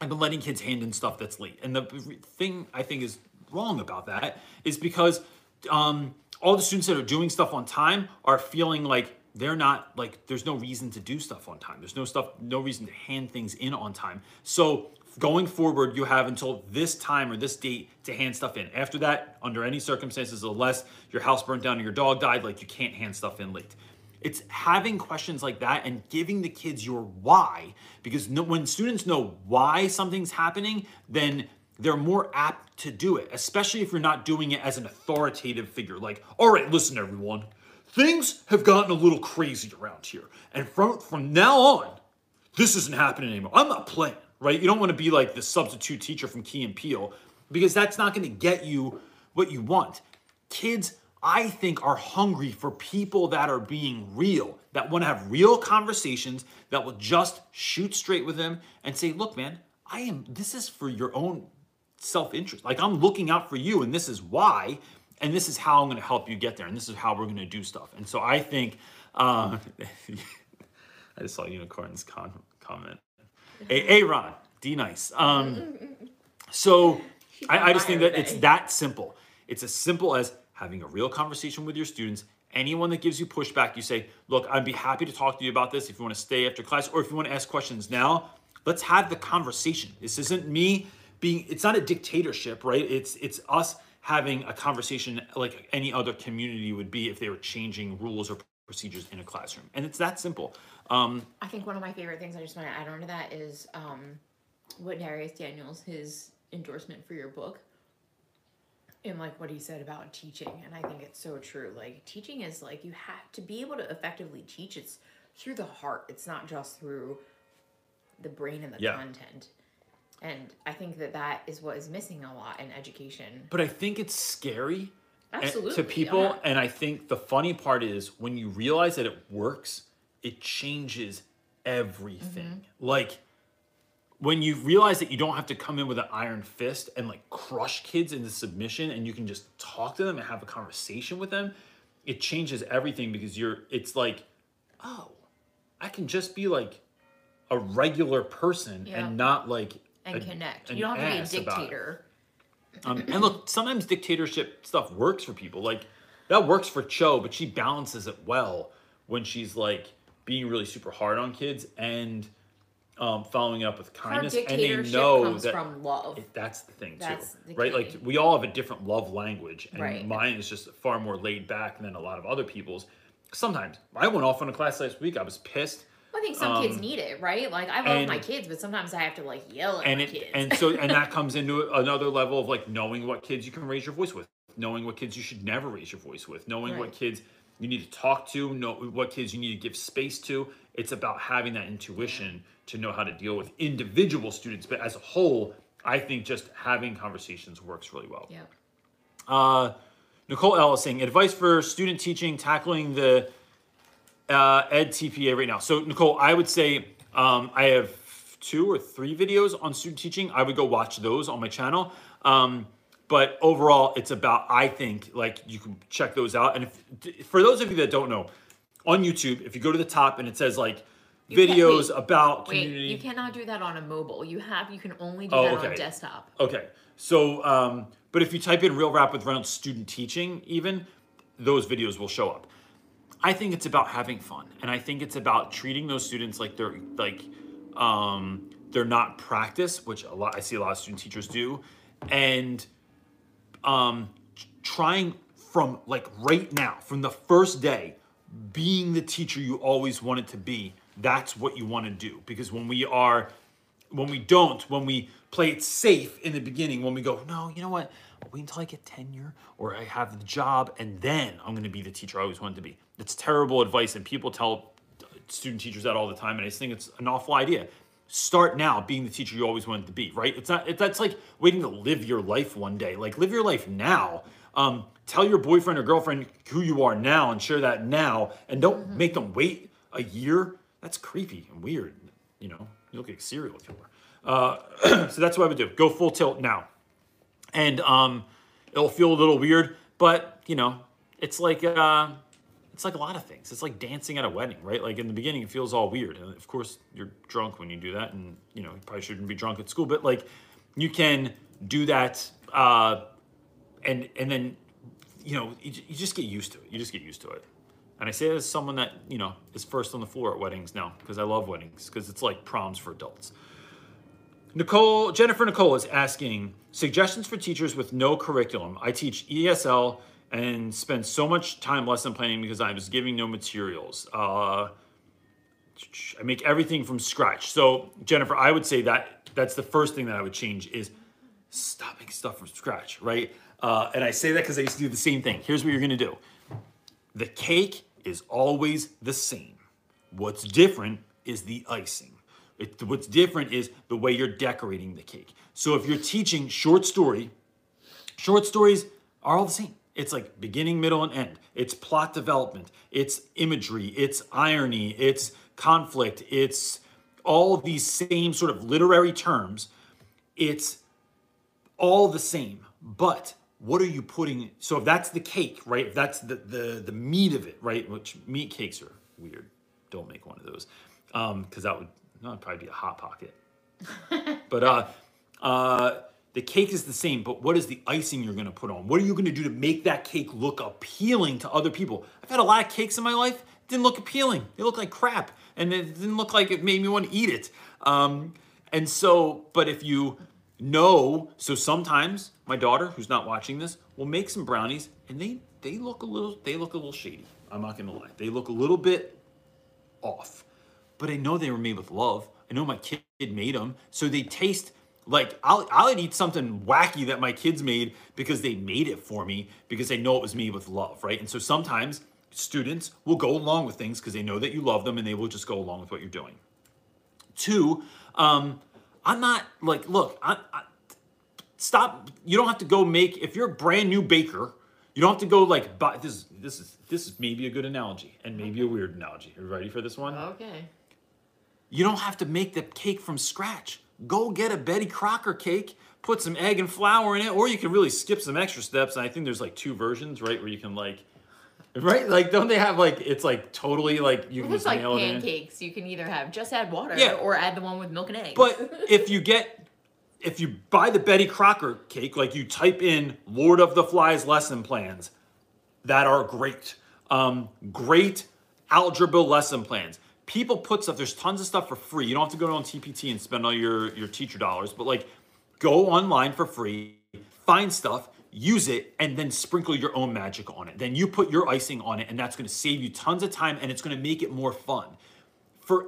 I've been letting kids hand in stuff that's late. And the thing I think is wrong about that is because um, all the students that are doing stuff on time are feeling like they're not like there's no reason to do stuff on time. There's no stuff, no reason to hand things in on time. So going forward, you have until this time or this date to hand stuff in. After that, under any circumstances, unless your house burnt down or your dog died, like you can't hand stuff in late. It's having questions like that and giving the kids your why, because no, when students know why something's happening, then they're more apt to do it, especially if you're not doing it as an authoritative figure. Like, all right, listen, everyone, things have gotten a little crazy around here. And from, from now on, this isn't happening anymore. I'm not playing, right? You don't want to be like the substitute teacher from Key and Peele because that's not going to get you what you want. Kids, I think, are hungry for people that are being real, that want to have real conversations, that will just shoot straight with them and say, look, man, I am, this is for your own self interest. Like, I'm looking out for you, and this is why, and this is how I'm going to help you get there, and this is how we're going to do stuff. And so I think, uh, [laughs] I just saw Unicorn's con- comment. A, Ron, D nice. Um, so I, I just think that it's that simple. It's as simple as having a real conversation with your students. Anyone that gives you pushback, you say, Look, I'd be happy to talk to you about this if you want to stay after class or if you want to ask questions now. Let's have the conversation. This isn't me being, it's not a dictatorship, right? It's, it's us having a conversation like any other community would be if they were changing rules or procedures in a classroom. And it's that simple. Um, I think one of my favorite things I just want to add on to that is um, what Darius Daniels, his endorsement for your book, and like what he said about teaching. And I think it's so true. Like, teaching is like you have to be able to effectively teach, it's through the heart, it's not just through the brain and the Yeah. content. And I think that that is what is missing a lot in education. but I think it's scary Absolutely. to people. yeah. And I think the funny part is when you realize that it works, it changes everything. Mm-hmm. Like when you realize that you don't have to come in with an iron fist and like crush kids into submission and you can just talk to them and have a conversation with them, it changes everything because you're it's like, oh, I can just be like a regular person Yeah. and not like And a- connect. You don't have to be a dictator. Um, and look, sometimes dictatorship stuff works for people. Like that works for Cho, but she balances it well when she's like being really super hard on kids and um, following up with kindness. And they know comes that from love. it- that's the thing too, the right? key. Like we all have a different love language, and Right. mine is just far more laid back than a lot of other people's. Sometimes I went off on a class last week. I was pissed. I think some kids need it, right? Like I love Um, and- my kids, but sometimes I have to like yell at and my it kids. and so and that [laughs] comes into another level of like knowing what kids you can raise your voice with knowing what kids you should never raise your voice with knowing what kids you need to talk to know what kids you need to give space to it's about having that intuition to know how to deal with individual students but as a whole i think just having conversations works really well yeah. uh, Nicole Ellis saying advice for student teaching tackling the uh, edTPA right now. So Nicole, I would say um, I have two or three videos on student teaching. I would go watch those on my channel. Um, but overall, it's about I think like you can check those out. And if, for those of you that don't know, on YouTube, if you go to the top and it says like can't- videos wait, about Wait, community. you cannot do that on a mobile. You have you can only do Oh, that okay. on desktop. Okay. So, um, but if you type in Real Rap with Reynolds student teaching, even those videos will show up. I think it's about having fun, and I think it's about treating those students like they're like um, they're not practice, which a lot I see a lot of student teachers do, and um, trying from like right now, from the first day, being the teacher you always wanted to be. That's what you want to do because when we are when we don't, when we play it safe in the beginning, when we go, no, you know what? I'll wait until I get tenure or I have the job, and then I'm going to be the teacher I always wanted to be. That's terrible advice, and people tell student teachers that all the time, and I just think it's an awful idea. Start now being the teacher you always wanted to be, right? It's not. It, that's like waiting to live your life one day. Like live your life now. Um, tell your boyfriend or girlfriend who you are now, and share that now, and don't make them wait a year. That's creepy and weird. You know, you look like a serial killer. Uh, [clears throat] so that's what I would do. Go full tilt now and um, it'll feel a little weird, but you know, it's like uh, it's like a lot of things. It's like dancing at a wedding, right? Like in the beginning, it feels all weird, and of course, you're drunk when you do that, and you know, you probably shouldn't be drunk at school, but like you can do that, uh, and and then you know, you, you just get used to it. You just get used to it. And I say it as someone that you know is first on the floor at weddings now because I love weddings because it's like proms for adults. Nicole Jennifer Nicole is asking suggestions for teachers with no curriculum. I teach ESL and spend so much time lesson planning because I was giving no materials. Uh, I make everything from scratch. So Jennifer, I would say that that's the first thing that I would change is stop making stuff from scratch, right? Uh, and I say that because I used to do the same thing. Here's what you're gonna do: the cake is always the same. What's different is the icing. It, what's different is the way you're decorating the cake. So if you're teaching short story, Short stories are all the same. It's like beginning, middle, and end. It's plot development. It's imagery. It's irony. It's conflict. It's all these same sort of literary terms. It's all the same. But what are you putting? So if that's the cake, right? If that's the the the meat of it, right? Which meat cakes are weird. Don't make one of those, because um, that would that would probably be a hot pocket. [laughs] but uh, uh, the cake is the same, but what is the icing you're gonna put on? What are you gonna do to make that cake look appealing to other people? I've had a lot of cakes in my life, didn't look appealing. They looked like crap, and it didn't look like it made me want to eat it. Um, and so, but if you know, so sometimes my daughter, who's not watching this, will make some brownies, and they they look a little they look a little shady. I'm not gonna lie, they look a little bit off, but I know they were made with love. I know my kid made them, so they taste like I'll I'll eat something wacky that my kids made because they made it for me because they know it was made with love, right? And so sometimes students will go along with things because they know that you love them and they will just go along with what you're doing. Two, um, I'm not like look, I, I stop. You don't have to go make if you're a brand new baker. You don't have to go like buy this. This is this is maybe a good analogy and maybe a weird analogy. Are you ready for this one? Okay. You don't have to make the cake from scratch. Go get a Betty Crocker cake, put some egg and flour in it, or you can really skip some extra steps. And I think there's like two versions, right, where you can like, right, like don't they have like it's like totally like you can just like nail it pancakes. You can either have just add water Yeah. or add the one with milk and eggs. But [laughs] if you get, if you buy the Betty Crocker cake, like you type in Lord of the Flies lesson plans, that are great. Um, great algebra lesson plans. People put stuff, there's tons of stuff for free. You don't have to go on TPT and spend all your, your teacher dollars, but like go online for free, find stuff, use it, and then sprinkle your own magic on it. Then you put your icing on it, and that's gonna save you tons of time and it's gonna make it more fun. For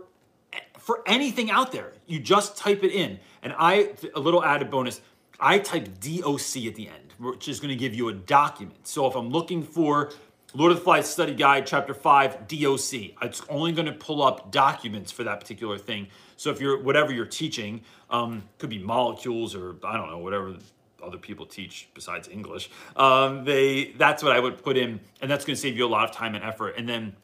for anything out there. You just type it in. And I, a little added bonus, I type DOC at the end, which is going to give you a document. So if I'm looking for Lord of the Flies Study Guide, Chapter 5, DOC, it's only going to pull up documents for that particular thing. So if you're, whatever you're teaching, um, could be molecules or I don't know, whatever other people teach besides English, um, they, that's what I would put in. And that's going to save you a lot of time and effort. And then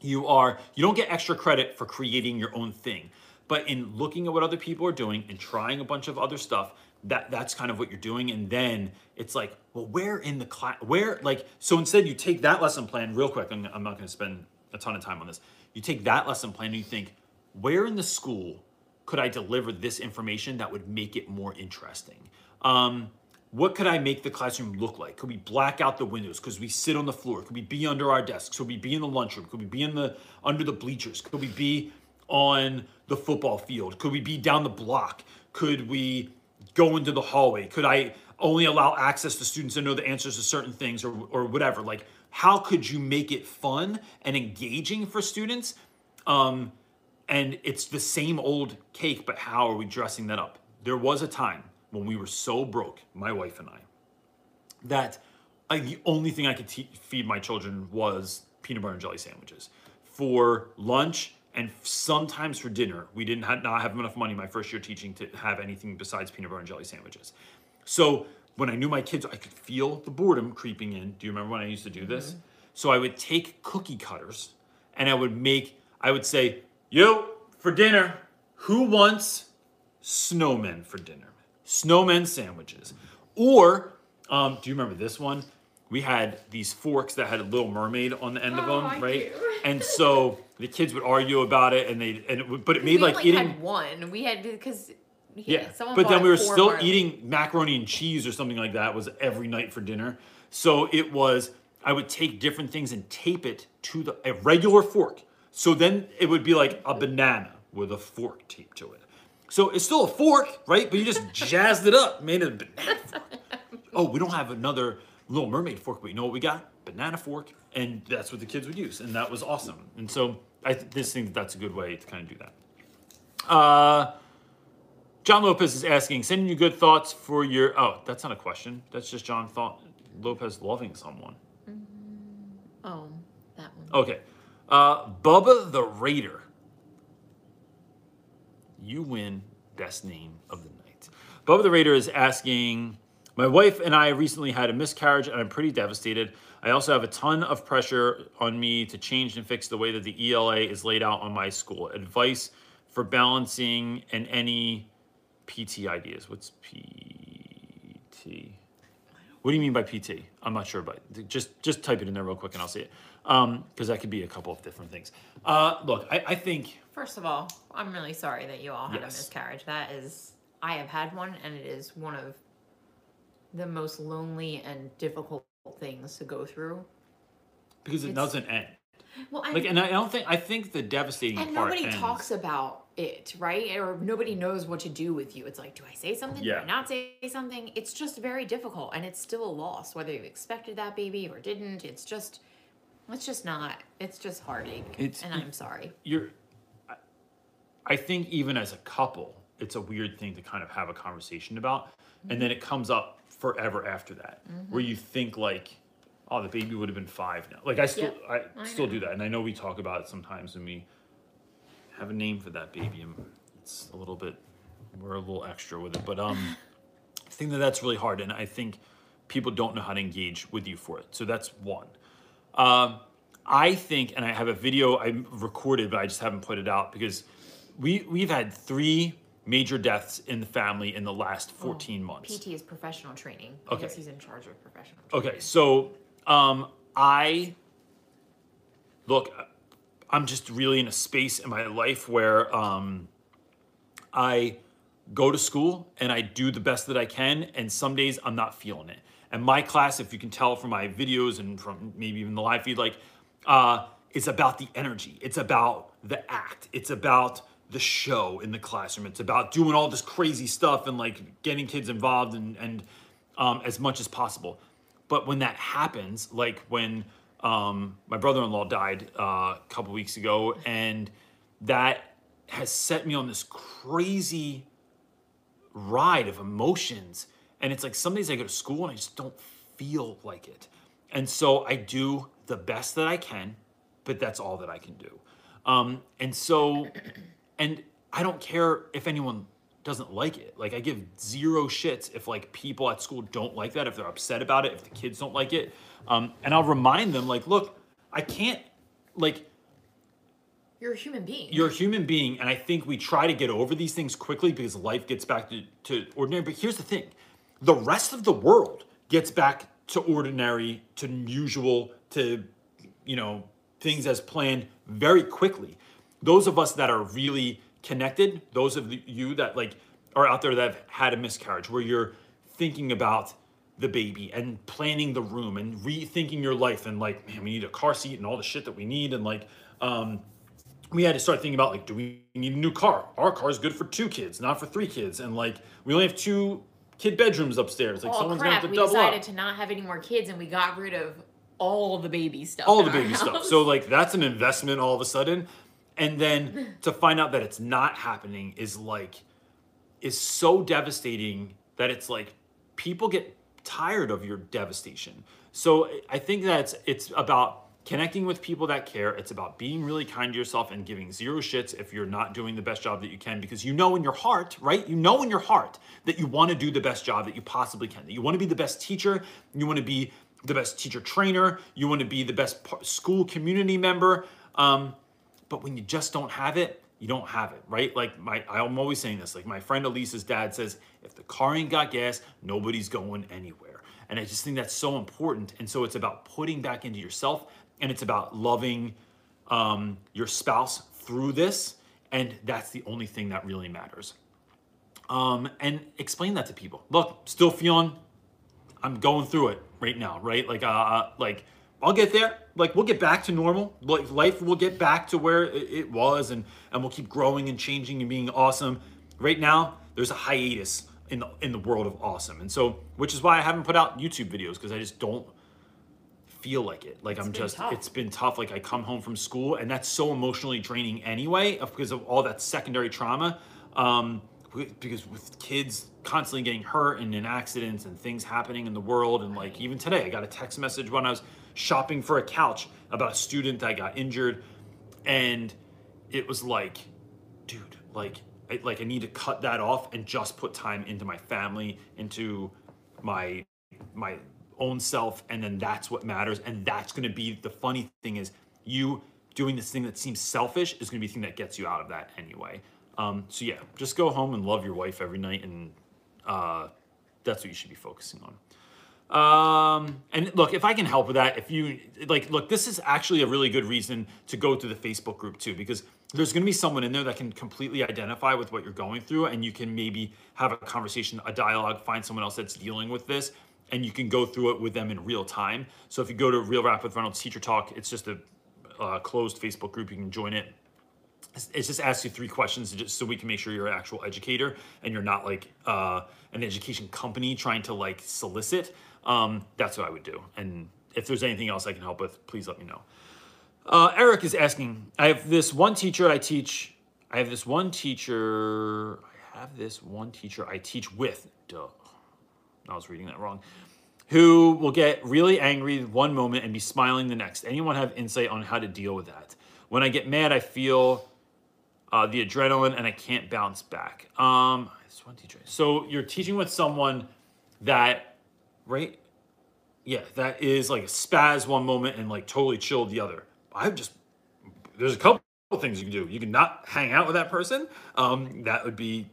you are you don't get extra credit for creating your own thing but in looking at what other people are doing and trying a bunch of other stuff that that's kind of what you're doing and then it's like well where in the class where like so instead you take that lesson plan real quick i'm, I'm not going to spend a ton of time on this you take that lesson plan and you think where in the school could i deliver this information that would make it more interesting um, what could I make the classroom look like? Could we black out the windows? Could we sit on the floor? Could we be under our desks? Could we be in the lunchroom? Could we be in the under the bleachers? Could we be on the football field? Could we be down the block? Could we go into the hallway? Could I only allow access to students to know the answers to certain things or, or whatever? Like, how could you make it fun and engaging for students? Um, and it's the same old cake, but how are we dressing that up? There was a time when we were so broke, my wife and I, that I, the only thing I could te- feed my children was peanut butter and jelly sandwiches. For lunch and sometimes for dinner, we didn't not have enough money my first year teaching to have anything besides peanut butter and jelly sandwiches. So when I knew my kids, I could feel the boredom creeping in. Do you remember when I used to do this? So I would take cookie cutters and I would make, I would say, yo, for dinner, who wants snowmen for dinner? Snowmen sandwiches. Or, um, do you remember this one? We had these forks that had a little mermaid on the end of Oh, them, I right? [laughs] And so the kids would argue about it, and they and it, would- but it made like only eating. had one. We had because Yeah, but then we were still Marley. eating macaroni and cheese or something like that was every night for dinner. So it was I would take different things and tape it to the a regular fork. So then it would be like a banana with a fork taped to it. So it's still a fork, right? But you just [laughs] jazzed it up, made it a banana fork. Oh, we don't have another Little Mermaid fork, but you know what we got? Banana fork, and that's what the kids would use, and that was awesome. And so I th- just think that that's a good way to kind of do that. Uh, John Lopez is asking, sending you good thoughts for your. Oh, that's not a question. That's just John thought Lopez loving someone. Oh, that one. Okay. Uh, Bubba the Raider. You win best name of the night. Bubba the Raider is asking, My wife and I recently had a miscarriage and I'm pretty devastated. I also have a ton of pressure on me to change and fix the way that the ELA is laid out on my school. Advice for balancing and any PT ideas. What's PT? What do you mean by PT? I'm not sure, but just just type it in there real quick and I'll see it. Um, because that could be a couple of different things. Uh, look, I, I think First of all, I'm really sorry that you all had Yes. a miscarriage. That is, I have had one, and it is one of the most lonely and difficult things to go through. because it It's- doesn't end. Well, I, Like, and I don't think I think the devastating and part nobody ends. talks about it, right? Or nobody knows what to do with you. It's like, do I say something? Yeah. Do I not say something? It's just very difficult, and it's still a loss, whether you expected that baby or didn't. It's just, it's just not. It's just heartache, It's- and I'm sorry. you're I- think even as a couple, it's a weird thing to kind of have a conversation about. And then mm-hmm. it comes up forever after that. Mm-hmm. Where you think like, oh, the baby would have been five now. Like I still Yep, I, I still do that. And I know we talk about it sometimes when we have a name for that baby and it's a little bit we're a little extra with it. But um I think that that's really hard and I think people don't know how to engage with you for it. So that's one. Um, I think, and I have a video I recorded, but I just haven't put it out because we we've had three major deaths in the family in the last 14 months. PT is professional training. Okay. Because he's in charge of professional training. Okay, so um, I look, I'm just really in a space in my life where um, I go to school and I do the best that I can, and some days I'm not feeling it. And my class, if you can tell from my videos and from maybe even the live feed, like uh, it's about the energy. It's about the act. It's about the show in the classroom. It's about doing all this crazy stuff and like getting kids involved and and um, as much as possible. But when that happens, like when um, my brother-in-law died uh, a couple weeks ago, and that has set me on this crazy ride of emotions. And it's like some days I go to school and I just don't feel like it. And so I do the best that I can, but that's all that I can do. Um, and so, and I don't care if anyone doesn't like it. Like I give zero shits if like people at school don't like that, if they're upset about it, if the kids don't like it. Um, and I'll remind them like, look, I can't like You're a human being. you're a human being, and I think we try to get over these things quickly because life gets back to, to ordinary. But here's the thing the rest of the world gets back to ordinary, to usual, to, you know, things as planned very quickly. Those of us that are really connected, those of you that like are out there that have had a miscarriage, where you're thinking about the baby and planning the room and rethinking your life and like, man, we need a car seat and all the shit that we need and like, um, we had to start thinking about like, do we need a new car? Our car is good for two kids, not for three kids, and like we only have two kid bedrooms upstairs. Like oh someone's crap! gonna have to We double decided up. to not have any more kids, and we got rid of all the baby stuff. all the baby stuff. So like that's an investment all of a sudden, and then [laughs] to find out that it's not happening is like is so devastating that it's like people get tired of your devastation. So I think that's it's about connecting with people that care. It's about being really kind to yourself and giving zero shits if you're not doing the best job that you can because you know in your heart, right? You know in your heart that you want to do the best job that you possibly can. That you want to be the best teacher, you want to be the best teacher trainer, you want to be the best school community member. Um, but when you just don't have it, you don't have it, right? Like my, I'm always saying this. Like my friend Elisa's dad says, if the car ain't got gas, nobody's going anywhere. And I just think that's so important. And so it's about putting back into yourself, and it's about loving um, your spouse through this, and that's the only thing that really matters. Um, and explain that to people. Look, still feeling I'm going through it right now, right? Like, uh, like I'll get there. Like, we'll get back to normal. Like, life will get back to where it, it was, and and we'll keep growing and changing and being awesome. Right now, there's a hiatus in the in the world of awesome, and so which is why I haven't put out YouTube videos because I just don't feel like it. Like I'm just, tough. it's been tough. Like I come home from school, and that's so emotionally draining anyway, because of all that secondary trauma. Um, because with kids constantly getting hurt and in accidents and things happening in the world, and like even today, I got a text message when I was shopping for a couch about a student that got injured, and it was like, dude, like, I, like I need to cut that off and just put time into my family, into my my own self. And then that's what matters. And that's going to be the funny thing is you doing this thing that seems selfish is going to be the thing that gets you out of that anyway. Um, so yeah just go home and love your wife every night. And uh, that's what you should be focusing on um, and look, if I can help with that, if you like, look, this is actually a really good reason to go to the Facebook group too, because there's going to be someone in there that can completely identify with what you're going through, and you can maybe have a conversation, a dialogue, find someone else that's dealing with this, and you can go through it with them in real time. So if you go to Real Rap with Reynolds Teacher Talk, it's just a uh, closed Facebook group. You can join it. It just asks you three questions just so we can make sure you're an actual educator and you're not like uh, an education company trying to like solicit. Um, that's what I would do. And if there's anything else I can help with, please let me know. Uh, Eric is asking, I have this one teacher I teach. I have this one teacher. I have this one teacher I teach with. Duh. I was reading that wrong. Who will get really angry one moment and be smiling the next. Anyone have insight on how to deal with that? When I get mad, I feel uh, the adrenaline and I can't bounce back. Um, this one teacher. So you're teaching with someone that, right? Yeah, that is like a spaz one moment and like totally chilled the other. I just there's a couple things you can do. You can not hang out with that person. Um, that would be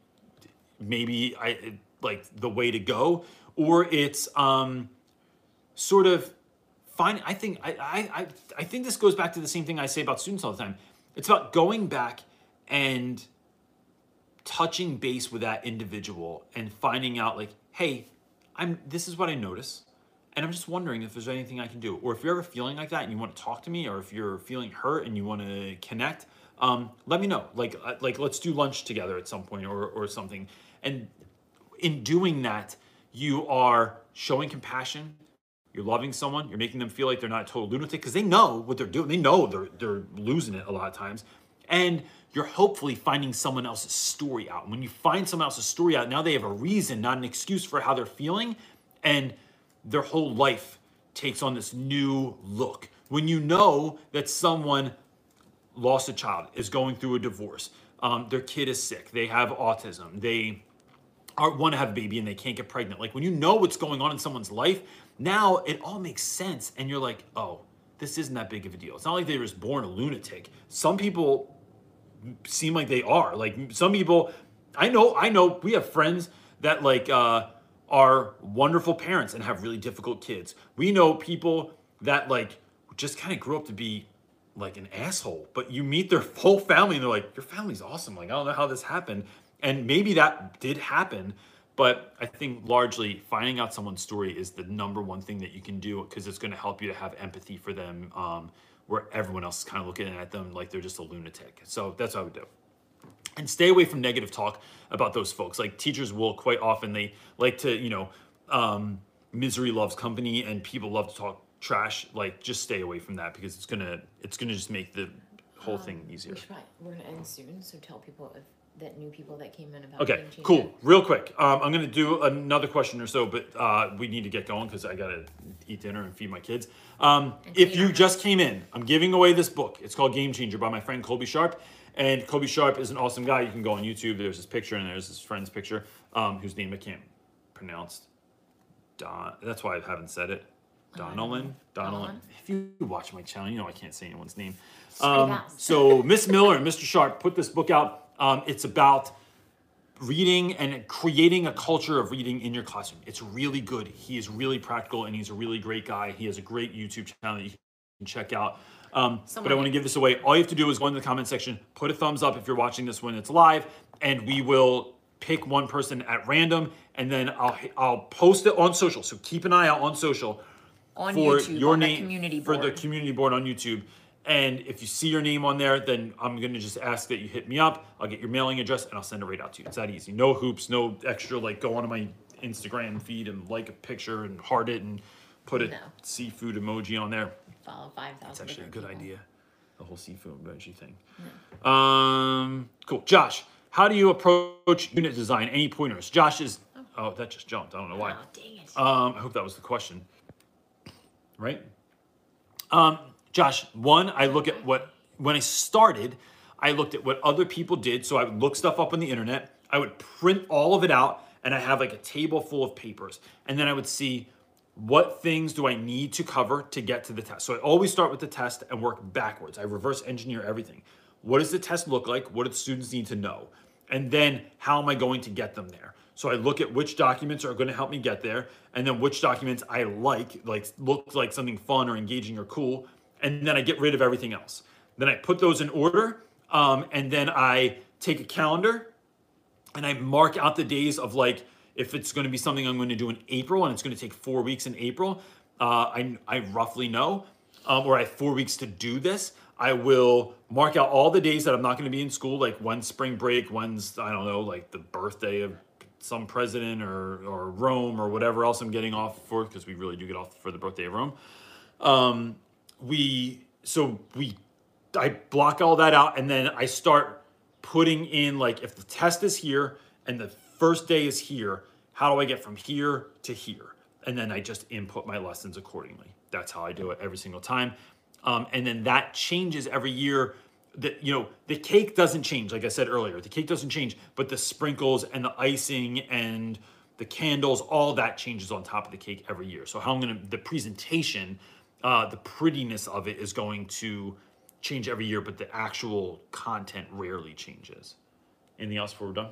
maybe I like the way to go, or it's um, sort of find. I think I, I I think this goes back to the same thing I say about students all the time. It's about going back and touching base with that individual and finding out like, hey, I'm this is what I notice. And I'm just wondering if there's anything I can do. Or if you're ever feeling like that and you want to talk to me, or if you're feeling hurt and you want to connect, um, let me know. Like, uh, like let's do lunch together at some point or, or something. And in doing that, you are showing compassion. You're loving someone. You're making them feel like they're not a total lunatic because they know what they're doing. They know they're they're losing it a lot of times. And you're hopefully finding someone else's story out. And When you find someone else's story out, now they have a reason, not an excuse for how they're feeling. And their whole life takes on this new look. When you know that someone lost a child, is going through a divorce, um, their kid is sick, they have autism, they are, want to have a baby and they can't get pregnant. Like when you know what's going on in someone's life, now it all makes sense. And you're like, oh, this isn't that big of a deal. It's not like they were just born a lunatic. Some people seem like they are. Like some people, I know, I know we have friends that like, uh, are wonderful parents and have really difficult kids. We know people that like just kind of grew up to be like an asshole, but you meet their [laughs] whole family and they're like, your family's awesome. Like, I don't know how this happened. And maybe that did happen, but I think largely finding out someone's story is the number one thing that you can do because it's going to help you to have empathy for them, um, where everyone else is kind of looking at them like they're just a lunatic. So that's what I would do and stay away from negative talk about those folks. Like teachers will quite often they like to you know um, misery loves company, and people love to talk trash. Like just stay away from that because it's gonna it's gonna just make the whole um, thing easier. We probably, we're gonna end soon, so tell people if that new people that came in about. Okay, cool. Real quick, um, I'm gonna do another question or so, but uh, we need to get going because I gotta eat dinner and feed my kids. Um, if you just came in, I'm giving away this book. It's called Game Changer by my friend Colby Sharp. And Colby Sharp is an awesome guy. You can go on YouTube. There's his picture and there's his friend's picture, um, whose name I can't pronounce. Don. That's why I haven't said it. Donalyn. Donalyn. If you watch my channel, you know I can't say anyone's name. Um, so Miss Miller and Mr. Sharp put this book out. Um, it's about reading and creating a culture of reading in your classroom. It's really good. He is really practical and he's a really great guy. He has a great YouTube channel that you can check out. Um, but I want to give this away. All you have to do is go into the comment section, put a thumbs up if you're watching this when it's live, and we will pick one person at random, and then I'll I'll post it on social. So keep an eye out on social on for YouTube, your name community board. for the community board on YouTube. And if you see your name on there, then I'm gonna just ask that you hit me up. I'll get your mailing address and I'll send it right out to you. It's that easy. No hoops, no extra like go onto my Instagram feed and like a picture and heart it and put a no. seafood emoji on there follow 5,000. That's actually a good people. idea. The whole seafood emoji thing. Yeah. Um, cool. Josh, how do you approach unit design? Any pointers? Josh is. Oh, oh that just jumped. I don't know why. Oh, dang it. Um, I hope that was the question. Right? Um, Josh, one, I look at what, when I started, I looked at what other people did. So I would look stuff up on the internet. I would print all of it out and I have like a table full of papers. And then I would see what things do I need to cover to get to the test. So I always start with the test and work backwards. I reverse engineer everything. What does the test look like? What do the students need to know? And then how am I going to get them there? So I look at which documents are going to help me get there, and then which documents I like, like look like something fun or engaging or cool, and then I get rid of everything else. Then I put those in order, um, and then I take a calendar and I mark out the days of like if it's going to be something I'm going to do in April and it's going to take four weeks in April. Uh, I I roughly know, um, or I have four weeks to do this. I will mark out all the days that I'm not going to be in school, like one spring break, when's I don't know, like the birthday of some president or or Rome or whatever else I'm getting off for because we really do get off for the birthday of Rome. Um, we so we I block all that out and then I start putting in like if the test is here and the first day is here, how do I get from here to here? And then I just input my lessons accordingly. That's how I do it every single time. Um, and then that changes every year that you know the cake doesn't change like i said earlier the cake doesn't change but the sprinkles and the icing and the candles all that changes on top of the cake every year so how i'm to the presentation uh, the prettiness of it is going to change every year but the actual content rarely changes anything else before we're done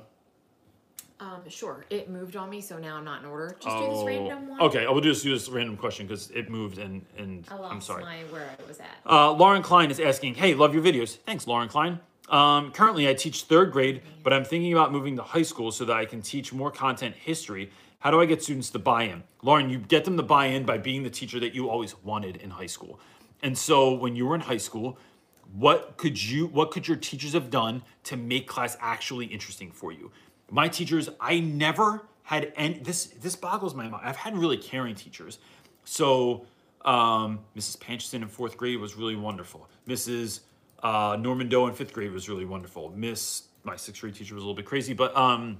Um, sure. It moved on me, so now I'm not in order. Just do this random one. Oh, okay i will just do this random question because it moved and and I lost i'm sorry my where I was at. Uh, Lauren Klein is asking, "Hey, love your videos. Thanks, Lauren Klein. Um, currently, I teach third grade, but I'm thinking about moving to high school so that I can teach more content history. How do I get students to buy in? Lauren, you get them to buy in by being the teacher that you always wanted in high school. And so, when you were in high school, what could you, what could your teachers have done to make class actually interesting for you? My teachers, I never had any. This this boggles my mind. I've had really caring teachers. So um, Mrs. Panchison in fourth grade was really wonderful. Mrs. Uh, Norman Doe in fifth grade was really wonderful. Miss, my sixth grade teacher was a little bit crazy, but um,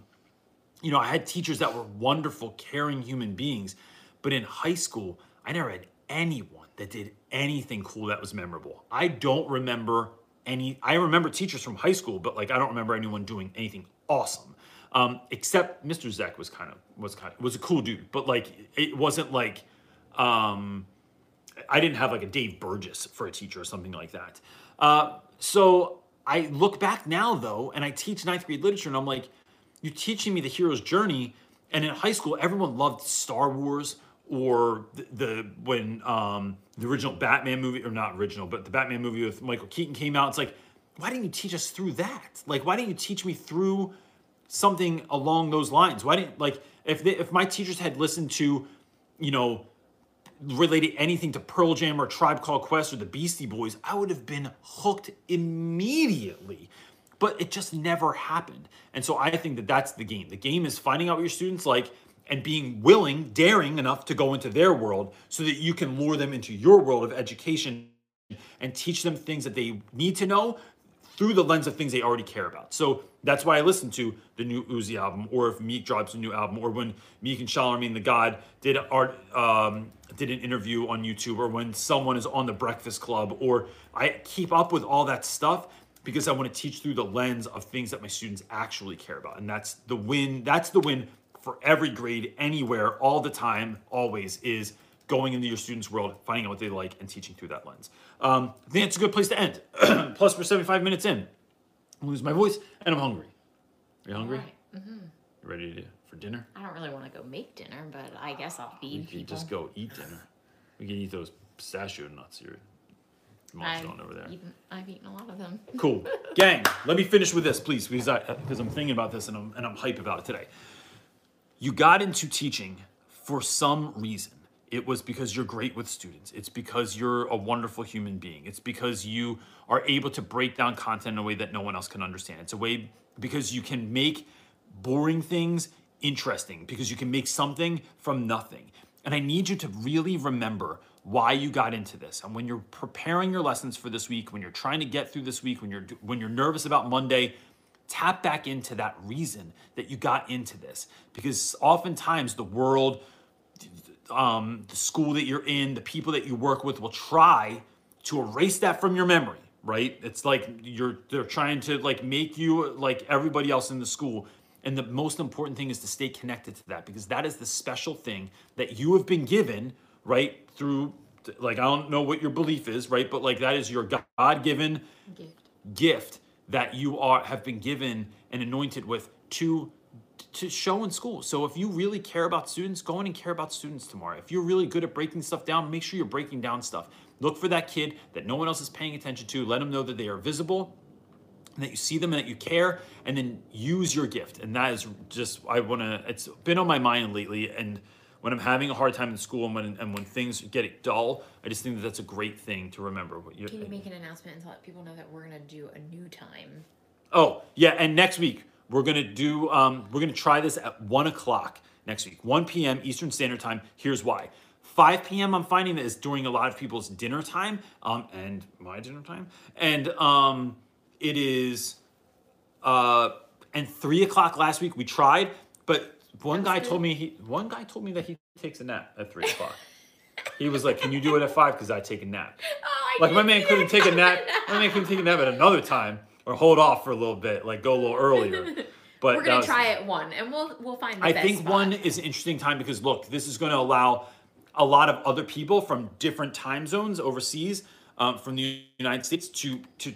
you know, I had teachers that were wonderful, caring human beings. But in high school, I never had anyone that did anything cool that was memorable. I don't remember any. I remember teachers from high school, but like I don't remember anyone doing anything awesome. Um, except Mr. Zek was kind of was kind of was a cool dude, but like it wasn't like um, I didn't have like a Dave Burgess for a teacher or something like that. Uh, so I look back now though, and I teach ninth grade literature, and I'm like, you're teaching me the hero's journey. And in high school, everyone loved Star Wars or the, the when um, the original Batman movie, or not original, but the Batman movie with Michael Keaton came out. It's like, why didn't you teach us through that? Like, why didn't you teach me through something along those lines? Why didn't like if they, if my teachers had listened to, you know, related anything to Pearl Jam or Tribe Called Quest or the Beastie Boys, I would have been hooked immediately. But it just never happened. And so I think that that's the game. The game is finding out what your students like and being willing, daring enough to go into their world so that you can lure them into your world of education and teach them things that they need to know through the lens of things they already care about. So that's why I listen to the new Uzi album, or if Meek drops a new album, or when Meek and Charlamagne the God did art um, did an interview on YouTube, or when someone is on the Breakfast Club, or I keep up with all that stuff because I want to teach through the lens of things that my students actually care about, and that's the win. That's the win for every grade, anywhere, all the time, always is going into your students' world, finding out what they like, and teaching through that lens. Um, I think it's a good place to end. [clears throat] Plus, we're 75 minutes in. I lose my voice, and I'm hungry. Are you hungry? Right. You ready to, for dinner? I don't really want to go make dinner, but I guess I'll We feed can people. just go eat dinner. We can eat those pistachio nuts your I've going over there. Eaten, I've eaten a lot of them. [laughs] Cool. Gang, let me finish with this, please, because I because I'm thinking about this and I'm and I'm hype about it today. You got into teaching for some reason. It was because you're great with students. It's because you're a wonderful human being. It's because you are able to break down content in a way that no one else can understand. It's a way because you can make boring things interesting, because you can make something from nothing. And I need you to really remember why you got into this. And when you're preparing your lessons for this week, when you're trying to get through this week, when you're when you're nervous about Monday, tap back into that reason that you got into this. Because oftentimes the world, um, the school that you're in, the people that you work with will try to erase that from your memory, right? It's like you're they're trying to like make you like everybody else in the school. And the most important thing is to stay connected to that because that is the special thing that you have been given, right? Through, like, I don't know what your belief is, right? But like, that is your God given Gift. gift that you are have been given and anointed with to to show in school. So if you really care about students, go in and care about students tomorrow. If you're really good at breaking stuff down, make sure you're breaking down stuff. Look for that kid that no one else is paying attention to. Let them know that they are visible and that you see them and that you care and then use your gift. And that is just I want to it's been on my mind lately and when I'm having a hard time in school and when and when things get dull, I just think that that's a great thing to remember. What you, Can you make an announcement and let people know that we're gonna do a new time? Oh, yeah, and next week we're gonna do um, we're gonna try this at one o'clock next week, 1 p.m. Eastern Standard Time. Here's why. 5 p.m. I'm finding that is during a lot of people's dinner time, um, and my dinner time, and um, it is uh, and three o'clock last week we tried, but one guy good. told me he one guy told me that he takes a nap at three o'clock. he was like, "Can you do it at five? Because I take a nap." [laughs] Oh, Like my man couldn't take a nap. My man couldn't take a nap at another time or hold off for a little bit, like go a little earlier. [laughs] But We're gonna was- try it one, and we'll we'll find. The I think spot. one is an interesting time because look, this is going to allow a lot of other people from different time zones overseas, um, from the United States, to to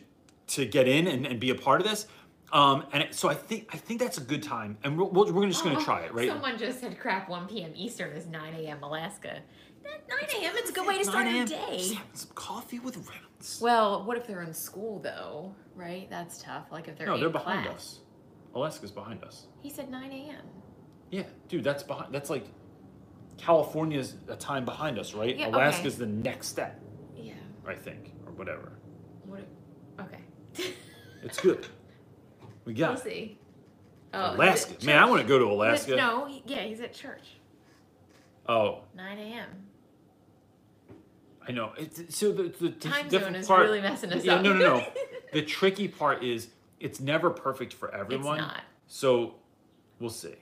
to get in and, and be a part of this. Um, and it- so I think I think that's a good time, and we're, we're just going to try it, right? Someone just said crap 1 p.m. Eastern is 9 a.m. Alaska. That 9 a.m. It's a good way to start 9 a day. Just some coffee with Reynolds. Well, what if they're in school though? Right? That's tough. Like if they're No, they're behind class. us. Alaska's behind us. He said 9 a.m. Yeah, dude, that's behind. That's like California's a time behind us, right? Yeah, okay. Alaska's the next step, Yeah. I think, or whatever. What? Okay. It's good. [laughs] We got we'll see. Oh, Alaska, man, I want to go to Alaska. No, he, yeah, he's at church. Oh, 9 a.m. I know. It's, so the, the, the Time different zone is part- really messing us yeah, up. No, no, no. [laughs] the tricky part is it's never perfect for everyone. not. So we'll see.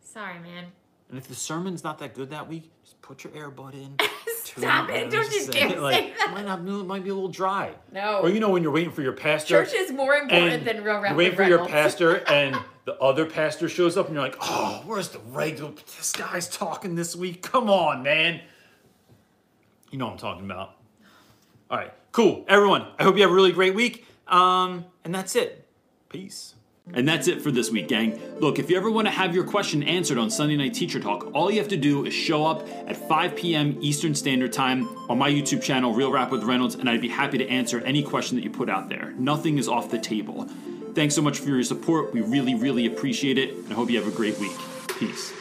Sorry, man. And if the sermon's not that good that week, just put your earbud in. [laughs] Stop it. Don't just you say dare it, like, say that. Might, not, it might be a little dry. No. Or you know when you're waiting for your pastor. Church is more important than real you're waiting for your pastor [laughs] and the other pastor shows up and you're like, oh, where's the regular? This guy's talking this week. Come on, man. You know what I'm talking about. All right, cool. Everyone, I hope you have a really great week. Um, and that's it. Peace. And that's it for this week, gang. Look, if you ever want to have your question answered on Sunday Night Teacher Talk, all you have to do is show up at 5 p.m. Eastern Standard Time on my YouTube channel, Real Rap with Reynolds, and I'd be happy to answer any question that you put out there. Nothing is off the table. Thanks so much for your support. We really, really appreciate it, and I hope you have a great week. Peace.